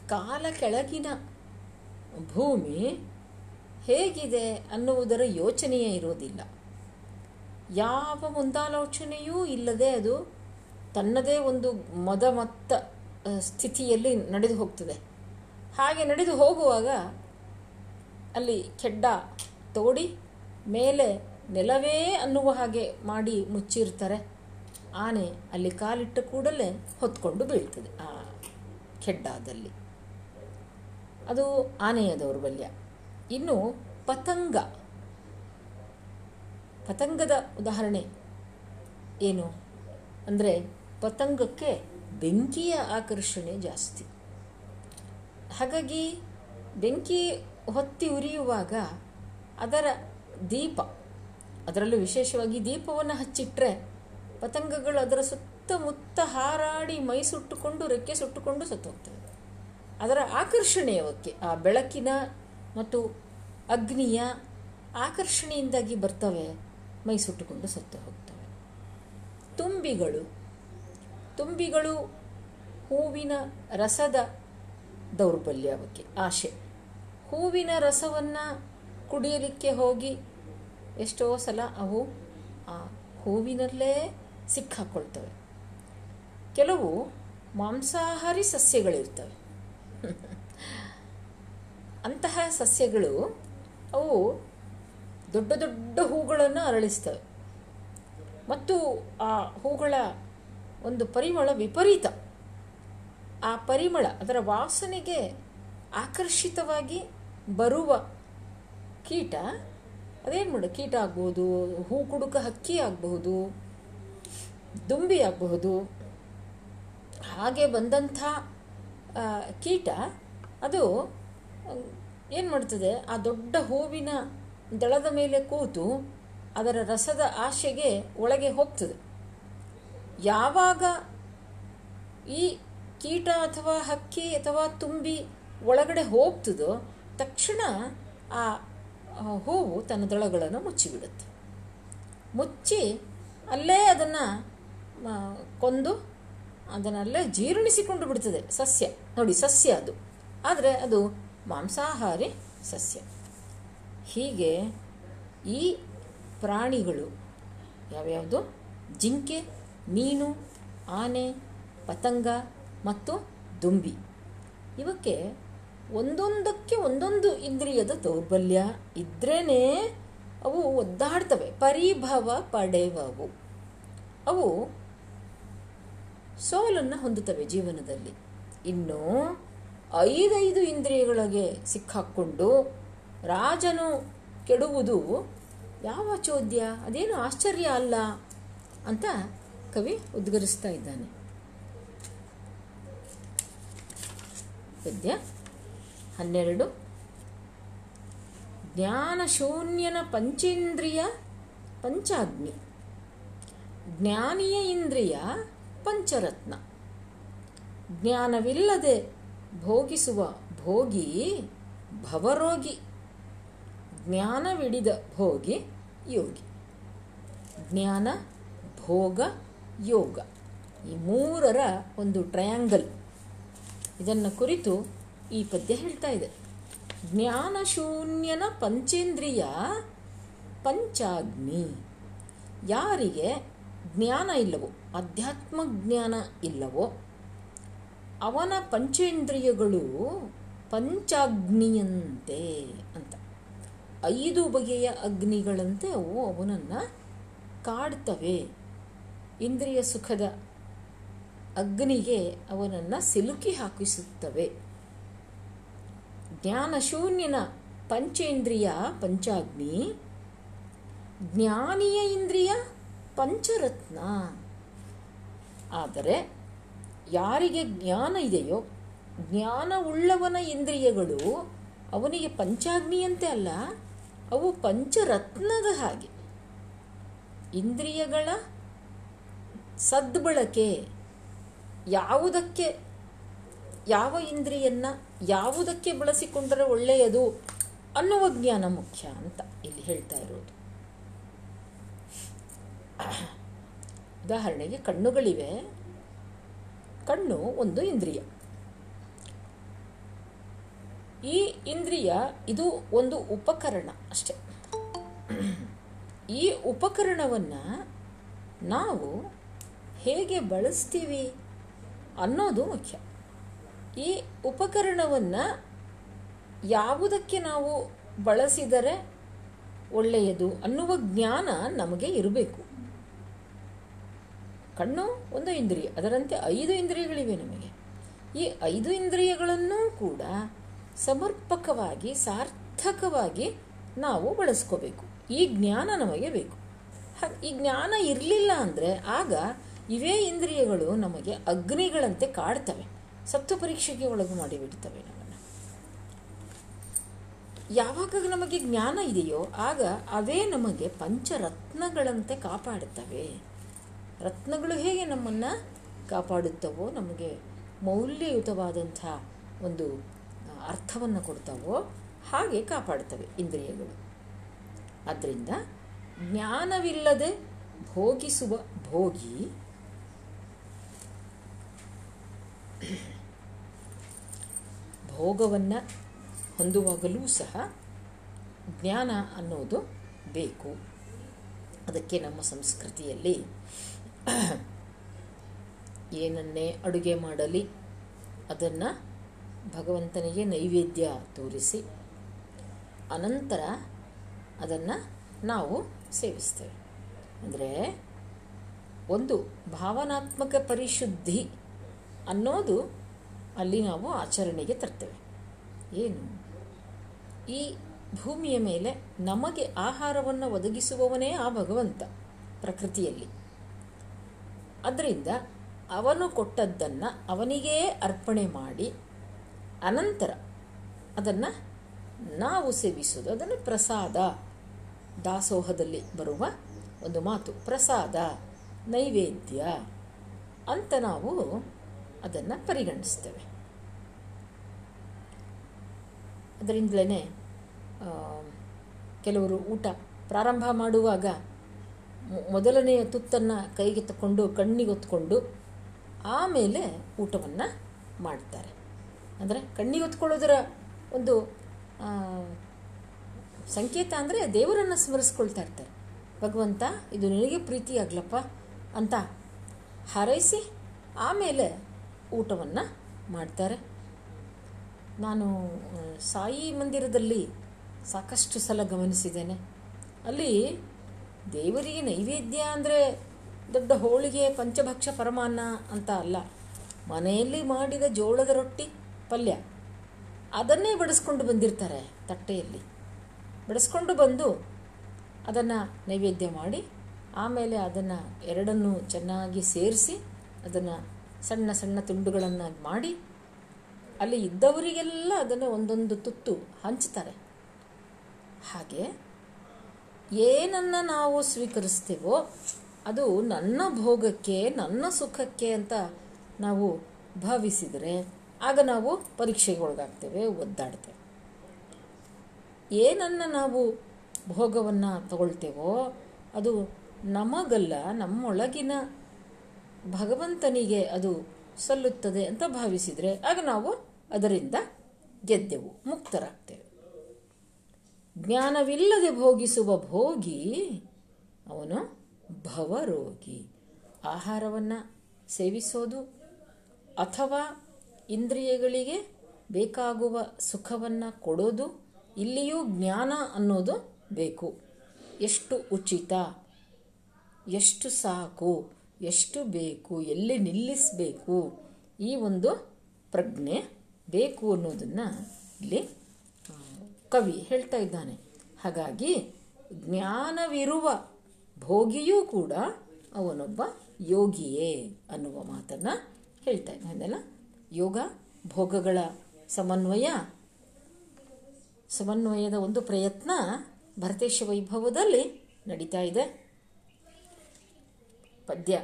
ಕಾಲ ಕೆಳಗಿನ ಭೂಮಿ ಹೇಗಿದೆ ಅನ್ನುವುದರ ಯೋಚನೆಯೇ ಇರೋದಿಲ್ಲ ಯಾವ ಮುಂದಾಲೋಚನೆಯೂ ಇಲ್ಲದೆ ಅದು ತನ್ನದೇ ಒಂದು ಮದಮತ್ತ ಸ್ಥಿತಿಯಲ್ಲಿ ನಡೆದು ಹೋಗ್ತದೆ. ಹಾಗೆ ನಡೆದು ಹೋಗುವಾಗ ಅಲ್ಲಿ ಕೆಡ್ಡ ತೋಡಿ ಮೇಲೆ ನೆಲವೇ ಅನ್ನುವ ಹಾಗೆ ಮಾಡಿ ಮುಚ್ಚಿರ್ತಾರೆ. ಆನೆ ಅಲ್ಲಿ ಕಾಲಿಟ್ಟ ಕೂಡಲೇ ಹೊತ್ಕೊಂಡು ಬೀಳ್ತದೆ ಆ ಕೆಡ್ಡದಲ್ಲಿ ಅದು ಆನೆಯ ದೌರ್ಬಲ್ಯ ಇನ್ನು ಪತಂಗ. ಪತಂಗದ ಉದಾಹರಣೆ ಏನು? ಅಂದರೆ ಪತಂಗಕ್ಕೆ ಬೆಂಕಿಯ ಆಕರ್ಷಣೆ ಜಾಸ್ತಿ. ಹಾಗಾಗಿ ಬೆಂಕಿ ಹೊತ್ತಿ ಉರಿಯುವಾಗ ಅದರ ದೀಪ ಅದರಲ್ಲೂ ವಿಶೇಷವಾಗಿ ದೀಪವನ್ನು ಹಚ್ಚಿಟ್ರೆ ಪತಂಗಗಳು ಅದರ ಸುತ್ತಮುತ್ತ ಹಾರಾಡಿ ಮೈ ಸುಟ್ಟುಕೊಂಡು, ರೆಕ್ಕೆ ಸುಟ್ಟುಕೊಂಡು ಸತ್ತು ಹೋಗ್ತವೆ ಅದರ ಆಕರ್ಷಣೆಯವಕ್ಕೆ ಆ ಬೆಳಕಿನ ಮತ್ತು ಅಗ್ನಿಯ ಆಕರ್ಷಣೆಯಿಂದಾಗಿ ಬರ್ತವೆ, ಮೈ ಸುಟ್ಟುಕೊಂಡು ಸತ್ತು ಹೋಗ್ತವೆ. ತುಂಬಿಗಳು ತುಂಬಿಗಳು ಹೂವಿನ ರಸದ ದೌರ್ಬಲ್ಯ ಅವಕ್ಕೆ ಆಶೆ. ಹೂವಿನ ರಸವನ್ನು ಕುಡಿಯಲಿಕ್ಕೆ ಹೋಗಿ ಎಷ್ಟೋ ಸಲ ಅವು, ಆ, ಹೂವಿನಲ್ಲೇ ಸಿಕ್ಕಾಕ್ಕೊಳ್ತವೆ ಕೆಲವು ಮಾಂಸಾಹಾರಿ ಸಸ್ಯಗಳಿರ್ತವೆ. ಅಂತಹ ಸಸ್ಯಗಳು ಅವು ದೊಡ್ಡ ದೊಡ್ಡ ಹೂಗಳನ್ನು ಅರಳಿಸ್ತವೆ. ಮತ್ತು ಆ ಹೂಗಳ ಒಂದು ಪರಿಮಳ ವಿಪರೀತ. ಆ ಪರಿಮಳ ಅದರ ವಾಸನೆಗೆ ಆಕರ್ಷಿತವಾಗಿ ಬರುವ ಕೀಟ ಅದೇನು ಮಾಡು, ಕೀಟ ಆಗ್ಬೋದು, ಹೂ ಕುಡುಕ ಹಕ್ಕಿ ಆಗಬಹುದು, ದುಂಬಿ ಆಗಬಹುದು. ಹಾಗೆ ಬಂದಂಥ ಕೀಟ, ಅದು, ಏನು ಮಾಡ್ತದೆ, ಆ ದೊಡ್ಡ ಹೂವಿನ ದಳದ ಮೇಲೆ ಕೂತು ಅದರ ರಸದ ಆಶೆಗೆ ಒಳಗೆ ಹೋಗ್ತದೆ. ಯಾವಾಗ ಈ ಕೀಟ ಅಥವಾ ಹಕ್ಕಿ ಅಥವಾ ತುಂಬಿ ಒಳಗಡೆ ಹೋಗ್ತದೋ ತಕ್ಷಣ ಆ ಹೂವು ತನ್ನ ದಳಗಳನ್ನು ಮುಚ್ಚಿಬಿಡುತ್ತೆ. ಮುಚ್ಚಿ ಅಲ್ಲೇ ಅದನ್ನು ಕೊಂದು ಅದನ್ನಲ್ಲೇ ಜೀರ್ಣಿಸಿಕೊಂಡು ಬಿಡ್ತದೆ ಸಸ್ಯ. ನೋಡಿ, ಸಸ್ಯ ಅದು. ಆದರೆ ಅದು ಮಾಂಸಾಹಾರಿ ಸಸ್ಯ. ಹೀಗೆ ಈ ಪ್ರಾಣಿಗಳು ಯಾವ್ಯಾವುದು? ಜಿಂಕೆ, ಮೀನು, ಆನೆ, ಪತಂಗ ಮತ್ತು ದುಂಬಿ. ಇವಕ್ಕೆ ಒಂದೊಂದಕ್ಕೆ ಒಂದೊಂದು ಇಂದ್ರಿಯದ ದೌರ್ಬಲ್ಯ ಇದ್ರೇ ಅವು ಒದ್ದಾಡ್ತವೆ, ಪರಿಭವ ಪಡೆವವು. ಅವು ಸೋಲನ್ನು ಹೊಂದುತ್ತವೆ ಜೀವನದಲ್ಲಿ. ಇನ್ನು ಐದೈದು ಇಂದ್ರಿಯಗಳಿಗೆ ಸಿಕ್ಕಾಕ್ಕೊಂಡು ರಾಜನು ಕೆಡುವುದು ಯಾವ ಚೋದ್ಯ? ಅದೇನು ಆಶ್ಚರ್ಯ ಅಲ್ಲ ಅಂತ ಕವಿ ಉದ್ಗರಿಸ್ತಾ ಇದ್ದಾನೆ. ಪದ್ಯ. ಹನ್ನೆರಡು. ಜ್ಞಾನಶೂನ್ಯನ ಪಂಚೇಂದ್ರಿಯ ಪಂಚಾಗ್ನಿ. ಜ್ಞಾನಿಯ ಇಂದ್ರಿಯ ಪಂಚರತ್ನ. ಜ್ಞಾನವಿಲ್ಲದೆ ಭೋಗಿಸುವ ಭೋಗಿ ಭವರೋಗಿ. ಜ್ಞಾನವಿಡಿದ ಭೋಗಿ ಯೋಗಿ. ಜ್ಞಾನ ಭೋಗ ಯೋಗ. ಈ ಮೂರರ ಒಂದು ಟ್ರಯಾಂಗಲ್ ಇದನ್ನು ಕುರಿತು ಈ ಪದ್ಯ ಹೇಳ್ತಾ ಇದೆ. ಜ್ಞಾನ ಶೂನ್ಯನ ಪಂಚೇಂದ್ರಿಯ ಪಂಚಾಗ್ನಿ. ಯಾರಿಗೆ ಜ್ಞಾನ ಇಲ್ಲವೋ, ಅಧ್ಯಾತ್ಮ ಜ್ಞಾನ ಇಲ್ಲವೋ, ಅವನ ಪಂಚೇಂದ್ರಿಯಗಳು ಪಂಚಾಗ್ನಿಯಂತೆ ಅಂತ. ಐದು ಬಗೆಯ ಅಗ್ನಿಗಳಂತೆ ಅವು ಅವನನ್ನು ಕಾಡ್ತವೆ. ಇಂದ್ರಿಯ ಸುಖದ ಅಗ್ನಿಗೆ ಅವನನ್ನು ಸಿಲುಕಿ ಹಾಕಿಸುತ್ತವೆ. ಜ್ಞಾನಶೂನ್ಯನ ಪಂಚೇಂದ್ರಿಯ ಪಂಚಾಗ್ನಿ, ಜ್ಞಾನಿಯ ಇಂದ್ರಿಯ ಪಂಚರತ್ನ. ಆದರೆ ಯಾರಿಗೆ ಜ್ಞಾನ ಇದೆಯೋ, ಜ್ಞಾನವುಳ್ಳವನ ಇಂದ್ರಿಯಗಳು ಅವನಿಗೆ ಪಂಚಾಗ್ನಿಯಂತೆ ಅಲ್ಲ, ಅವು ಪಂಚರತ್ನದ ಹಾಗೆ. ಇಂದ್ರಿಯಗಳ ಸದ್ಬಳಕೆ ಯಾವುದಕ್ಕೆ, ಯಾವ ಇಂದ್ರಿಯನ್ನ ಯಾವುದಕ್ಕೆ ಬಳಸಿಕೊಂಡರೆ ಒಳ್ಳೆಯದು ಅನ್ನುವ ಜ್ಞಾನ ಮುಖ್ಯ ಅಂತ ಇಲ್ಲಿ ಹೇಳ್ತಾ ಇರೋದು. ಉದಾಹರಣೆಗೆ ಕಣ್ಣುಗಳಿವೆ. ಕಣ್ಣು ಒಂದು ಇಂದ್ರಿಯ. ಈ ಇಂದ್ರಿಯ ಇದು ಒಂದು ಉಪಕರಣ ಅಷ್ಟೆ. ಈ ಉಪಕರಣವನ್ನು ನಾವು ಹೇಗೆ ಬಳಸ್ತೀವಿ ಅನ್ನೋದು ಮುಖ್ಯ. ಈ ಉಪಕರಣವನ್ನು ಯಾವುದಕ್ಕೆ ನಾವು ಬಳಸಿದರೆ ಒಳ್ಳೆಯದು ಅನ್ನುವ ಜ್ಞಾನ ನಮಗೆ ಇರಬೇಕು. ಕಣ್ಣು ಒಂದು ಇಂದ್ರಿಯ, ಅದರಂತೆ ಐದು ಇಂದ್ರಿಯಗಳಿವೆ ನಮಗೆ. ಈ ಐದು ಇಂದ್ರಿಯಗಳನ್ನು ಕೂಡ ಸಮರ್ಪಕವಾಗಿ, ಸಾರ್ಥಕವಾಗಿ ನಾವು ಬಳಸ್ಕೋಬೇಕು. ಈ ಜ್ಞಾನ ನಮಗೆ ಬೇಕು. ಈ ಜ್ಞಾನ ಇರಲಿಲ್ಲ ಅಂದರೆ ಆಗ ಇವೇ ಇಂದ್ರಿಯಗಳು ನಮಗೆ ಅಗ್ನಿಗಳಂತೆ ಕಾಡ್ತವೆ. ಸತ್ತು ಪರೀಕ್ಷೆಗೆ ಒಳಗು ಮಾಡಿಬಿಡ್ತವೆ ನಮ್ಮನ್ನು. ಯಾವಾಗ ನಮಗೆ ಜ್ಞಾನ ಇದೆಯೋ ಆಗ ಅವೇ ನಮಗೆ ಪಂಚರತ್ನಗಳಂತೆ ಕಾಪಾಡುತ್ತವೆ. ರತ್ನಗಳು ಹೇಗೆ ನಮ್ಮನ್ನು ಕಾಪಾಡುತ್ತವೋ, ನಮಗೆ ಮೌಲ್ಯಯುತವಾದಂಥ ಒಂದು ಅರ್ಥವನ್ನು ಕೊಡ್ತಾವೋ ಹಾಗೆ ಕಾಪಾಡುತ್ತವೆ ಇಂದ್ರಿಯಗಳು. ಆದ್ದರಿಂದ ಜ್ಞಾನವಿಲ್ಲದೆ ಭೋಗಿಸುವ, ಭೋಗಿ ಭೋಗವನ್ನು ಹೊಂದುವಾಗಲೂ ಸಹ ಜ್ಞಾನ ಅನ್ನೋದು ಬೇಕು. ಅದಕ್ಕೆ ನಮ್ಮ ಸಂಸ್ಕೃತಿಯಲ್ಲಿ ಏನನ್ನೇ ಅಡುಗೆ ಮಾಡಲಿ, ಅದನ್ನು ಭಗವಂತನಿಗೆ ನೈವೇದ್ಯ ತೋರಿಸಿ, ಅನಂತರ ಅದನ್ನು ನಾವು ಸೇವಿಸ್ತೇವೆ. ಅಂದರೆ ಒಂದು ಭಾವನಾತ್ಮಕ ಪರಿಶುದ್ಧಿ ಅನ್ನೋದು ಅಲ್ಲಿ ನಾವು ಆಚರಣೆಗೆ ತರ್ತೇವೆ. ಏನು? ಈ ಭೂಮಿಯ ಮೇಲೆ ನಮಗೆ ಆಹಾರವನ್ನು ಒದಗಿಸುವವನೇ ಆ ಭಗವಂತ ಪ್ರಕೃತಿಯಲ್ಲಿ. ಅದರಿಂದ ಅವನು ಕೊಟ್ಟದ್ದನ್ನು ಅವನಿಗೇ ಅರ್ಪಣೆ ಮಾಡಿ ಅನಂತರ ಅದನ್ನು ನಾವು ಸೇವಿಸೋದು ಅದನ್ನು ಪ್ರಸಾದ. ದಾಸೋಹದಲ್ಲಿ ಬರುವ ಒಂದು ಮಾತು, ಪ್ರಸಾದ, ನೈವೇದ್ಯ ಅಂತ ನಾವು ಅದನ್ನು ಪರಿಗಣಿಸ್ತೇವೆ. ಅದರಿಂದಲೇ ಕೆಲವರು ಊಟ ಪ್ರಾರಂಭ ಮಾಡುವಾಗ ಮೊದಲನೆಯ ತುತ್ತನ್ನು ಕೈಗೆ ತಕೊಂಡು ಕಣ್ಣಿಗೆ ಹೊತ್ಕೊಂಡು ಆಮೇಲೆ ಊಟವನ್ನು ಮಾಡ್ತಾರೆ. ಅಂದರೆ ಕಣ್ಣಿಗೆ ಹೊತ್ಕೊಳ್ಳೋದರ ಒಂದು ಸಂಕೇತ ಅಂದರೆ ದೇವರನ್ನು ಸ್ಮರಿಸ್ಕೊಳ್ತಾ ಇರ್ತಾರೆ. ಭಗವಂತ, ಇದು ನಿನಗೆ ಪ್ರೀತಿಯಾಗ್ಲಪ್ಪ ಅಂತ ಹಾರೈಸಿ ಆಮೇಲೆ ಊಟವನ್ನು ಮಾಡ್ತಾರೆ. ನಾನು ಸಾಯಿ ಮಂದಿರದಲ್ಲಿ ಸಾಕಷ್ಟು ಸಲ ಗಮನಿಸಿದ್ದೇನೆ. ಅಲ್ಲಿ ದೇವರಿಗೆ ನೈವೇದ್ಯ ಅಂದರೆ ದೊಡ್ಡ ಹೋಳಿಗೆ, ಪಂಚಭಕ್ಷ, ಪರಮಾನ್ನ ಅಂತ ಅಲ್ಲ. ಮನೆಯಲ್ಲಿ ಮಾಡಿದ ಜೋಳದ ರೊಟ್ಟಿ, ಪಲ್ಯ. ಅದನ್ನೇ ಬಡಿಸ್ಕೊಂಡು ಬಂದಿರ್ತಾರೆ ತಟ್ಟೆಯಲ್ಲಿ. ಬಡಿಸ್ಕೊಂಡು ಬಂದು ಅದನ್ನು ನೈವೇದ್ಯ ಮಾಡಿ, ಆಮೇಲೆ ಅದನ್ನು ಎರಡನ್ನು ಚೆನ್ನಾಗಿ ಸೇರಿಸಿ ಅದನ್ನು ಸಣ್ಣ ಸಣ್ಣ ತುಂಡುಗಳನ್ನು ಮಾಡಿ ಅಲ್ಲಿ ಇದ್ದವರಿಗೆಲ್ಲ ಅದನ್ನು ಒಂದೊಂದು ತುತ್ತು ಹಂಚ್ತಾರೆ. ಹಾಗೆ ಏನನ್ನು ನಾವು ಸ್ವೀಕರಿಸ್ತೀವೋ ಅದು ನನ್ನ ಭೋಗಕ್ಕೆ, ನನ್ನ ಸುಖಕ್ಕೆ ಅಂತ ನಾವು ಭಾವಿಸಿದರೆ ಆಗ ನಾವು ಪರೀಕ್ಷೆಗೆ ಒಳಗಾಗ್ತೇವೆ, ಒದ್ದಾಡ್ತೇವೆ. ಏನನ್ನು ನಾವು ಭೋಗವನ್ನು ತಗೊಳ್ತೇವೋ ಅದು ನಮಗಲ್ಲ, ನಮ್ಮೊಳಗಿನ ಭಗವಂತನಿಗೆ ಅದು ಸಲ್ಲುತ್ತದೆ ಅಂತ ಭಾವಿಸಿದರೆ ಆಗ ನಾವು ಅದರಿಂದ ಗೆದ್ದೆವು, ಮುಕ್ತರಾಗ್ತೇವೆ. ಜ್ಞಾನವಿಲ್ಲದೆ ಭೋಗಿಸುವ ಭೋಗಿ ಅವನು ಭವರೋಗಿ. ಆಹಾರವನ್ನು ಸೇವಿಸೋದು ಅಥವಾ ಇಂದ್ರಿಯಗಳಿಗೆ ಬೇಕಾಗುವ ಸುಖವನ್ನು ಕೊಡೋದು, ಇಲ್ಲಿಯೂ ಜ್ಞಾನ ಅನ್ನೋದು ಬೇಕು. ಎಷ್ಟು ಉಚಿತ, ಎಷ್ಟು ಸಾಕು. ಎಷ್ಟು ಬೇಕು, ಎಲ್ಲಿ ನಿಲ್ಲಿಸಬೇಕು ಈ ಒಂದು ಪ್ರಜ್ಞೆ ಬೇಕು ಅನ್ನೋದನ್ನು ಇಲ್ಲಿ ಕವಿ ಹೇಳ್ತಾ ಇದ್ದಾನೆ. ಹಾಗಾಗಿ ಜ್ಞಾನವಿರುವ ಭೋಗಿಯೂ ಕೂಡ ಅವನೊಬ್ಬ ಯೋಗಿಯೇ ಅನ್ನುವ ಮಾತನ್ನು ಹೇಳ್ತಾ ಇದ್ದಾನಲ್ಲ ಯೋಗ ಭೋಗಗಳ ಸಮನ್ವಯ, ಸಮನ್ವಯದ ಒಂದು ಪ್ರಯತ್ನ ಭರತೇಶ ವೈಭವದಲ್ಲಿ ನಡೀತಾ ಇದೆ. ಪದ್ಯ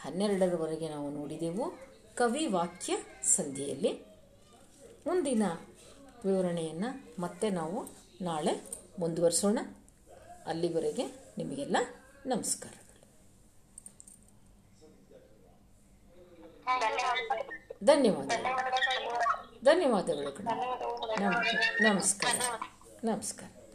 ಹನ್ನೆರಡರವರೆಗೆ ನಾವು ನೋಡಿದೆವು. ಕವಿ ವಾಕ್ಯ ಸಂಧಿಯಲ್ಲಿ. ಮುಂದಿನ ವಿವರಣೆಯನ್ನು ಮತ್ತೆ ನಾವು ನಾಳೆ ಮುಂದುವರಿಸೋಣ. ಅಲ್ಲಿವರೆಗೆ ನಿಮಗೆಲ್ಲ ನಮಸ್ಕಾರ. ಧನ್ಯವಾದಗಳು. ಧನ್ಯವಾದಗಳು ಕಣ. ನಮಸ್ಕಾರ. ನಮಸ್ಕಾರ.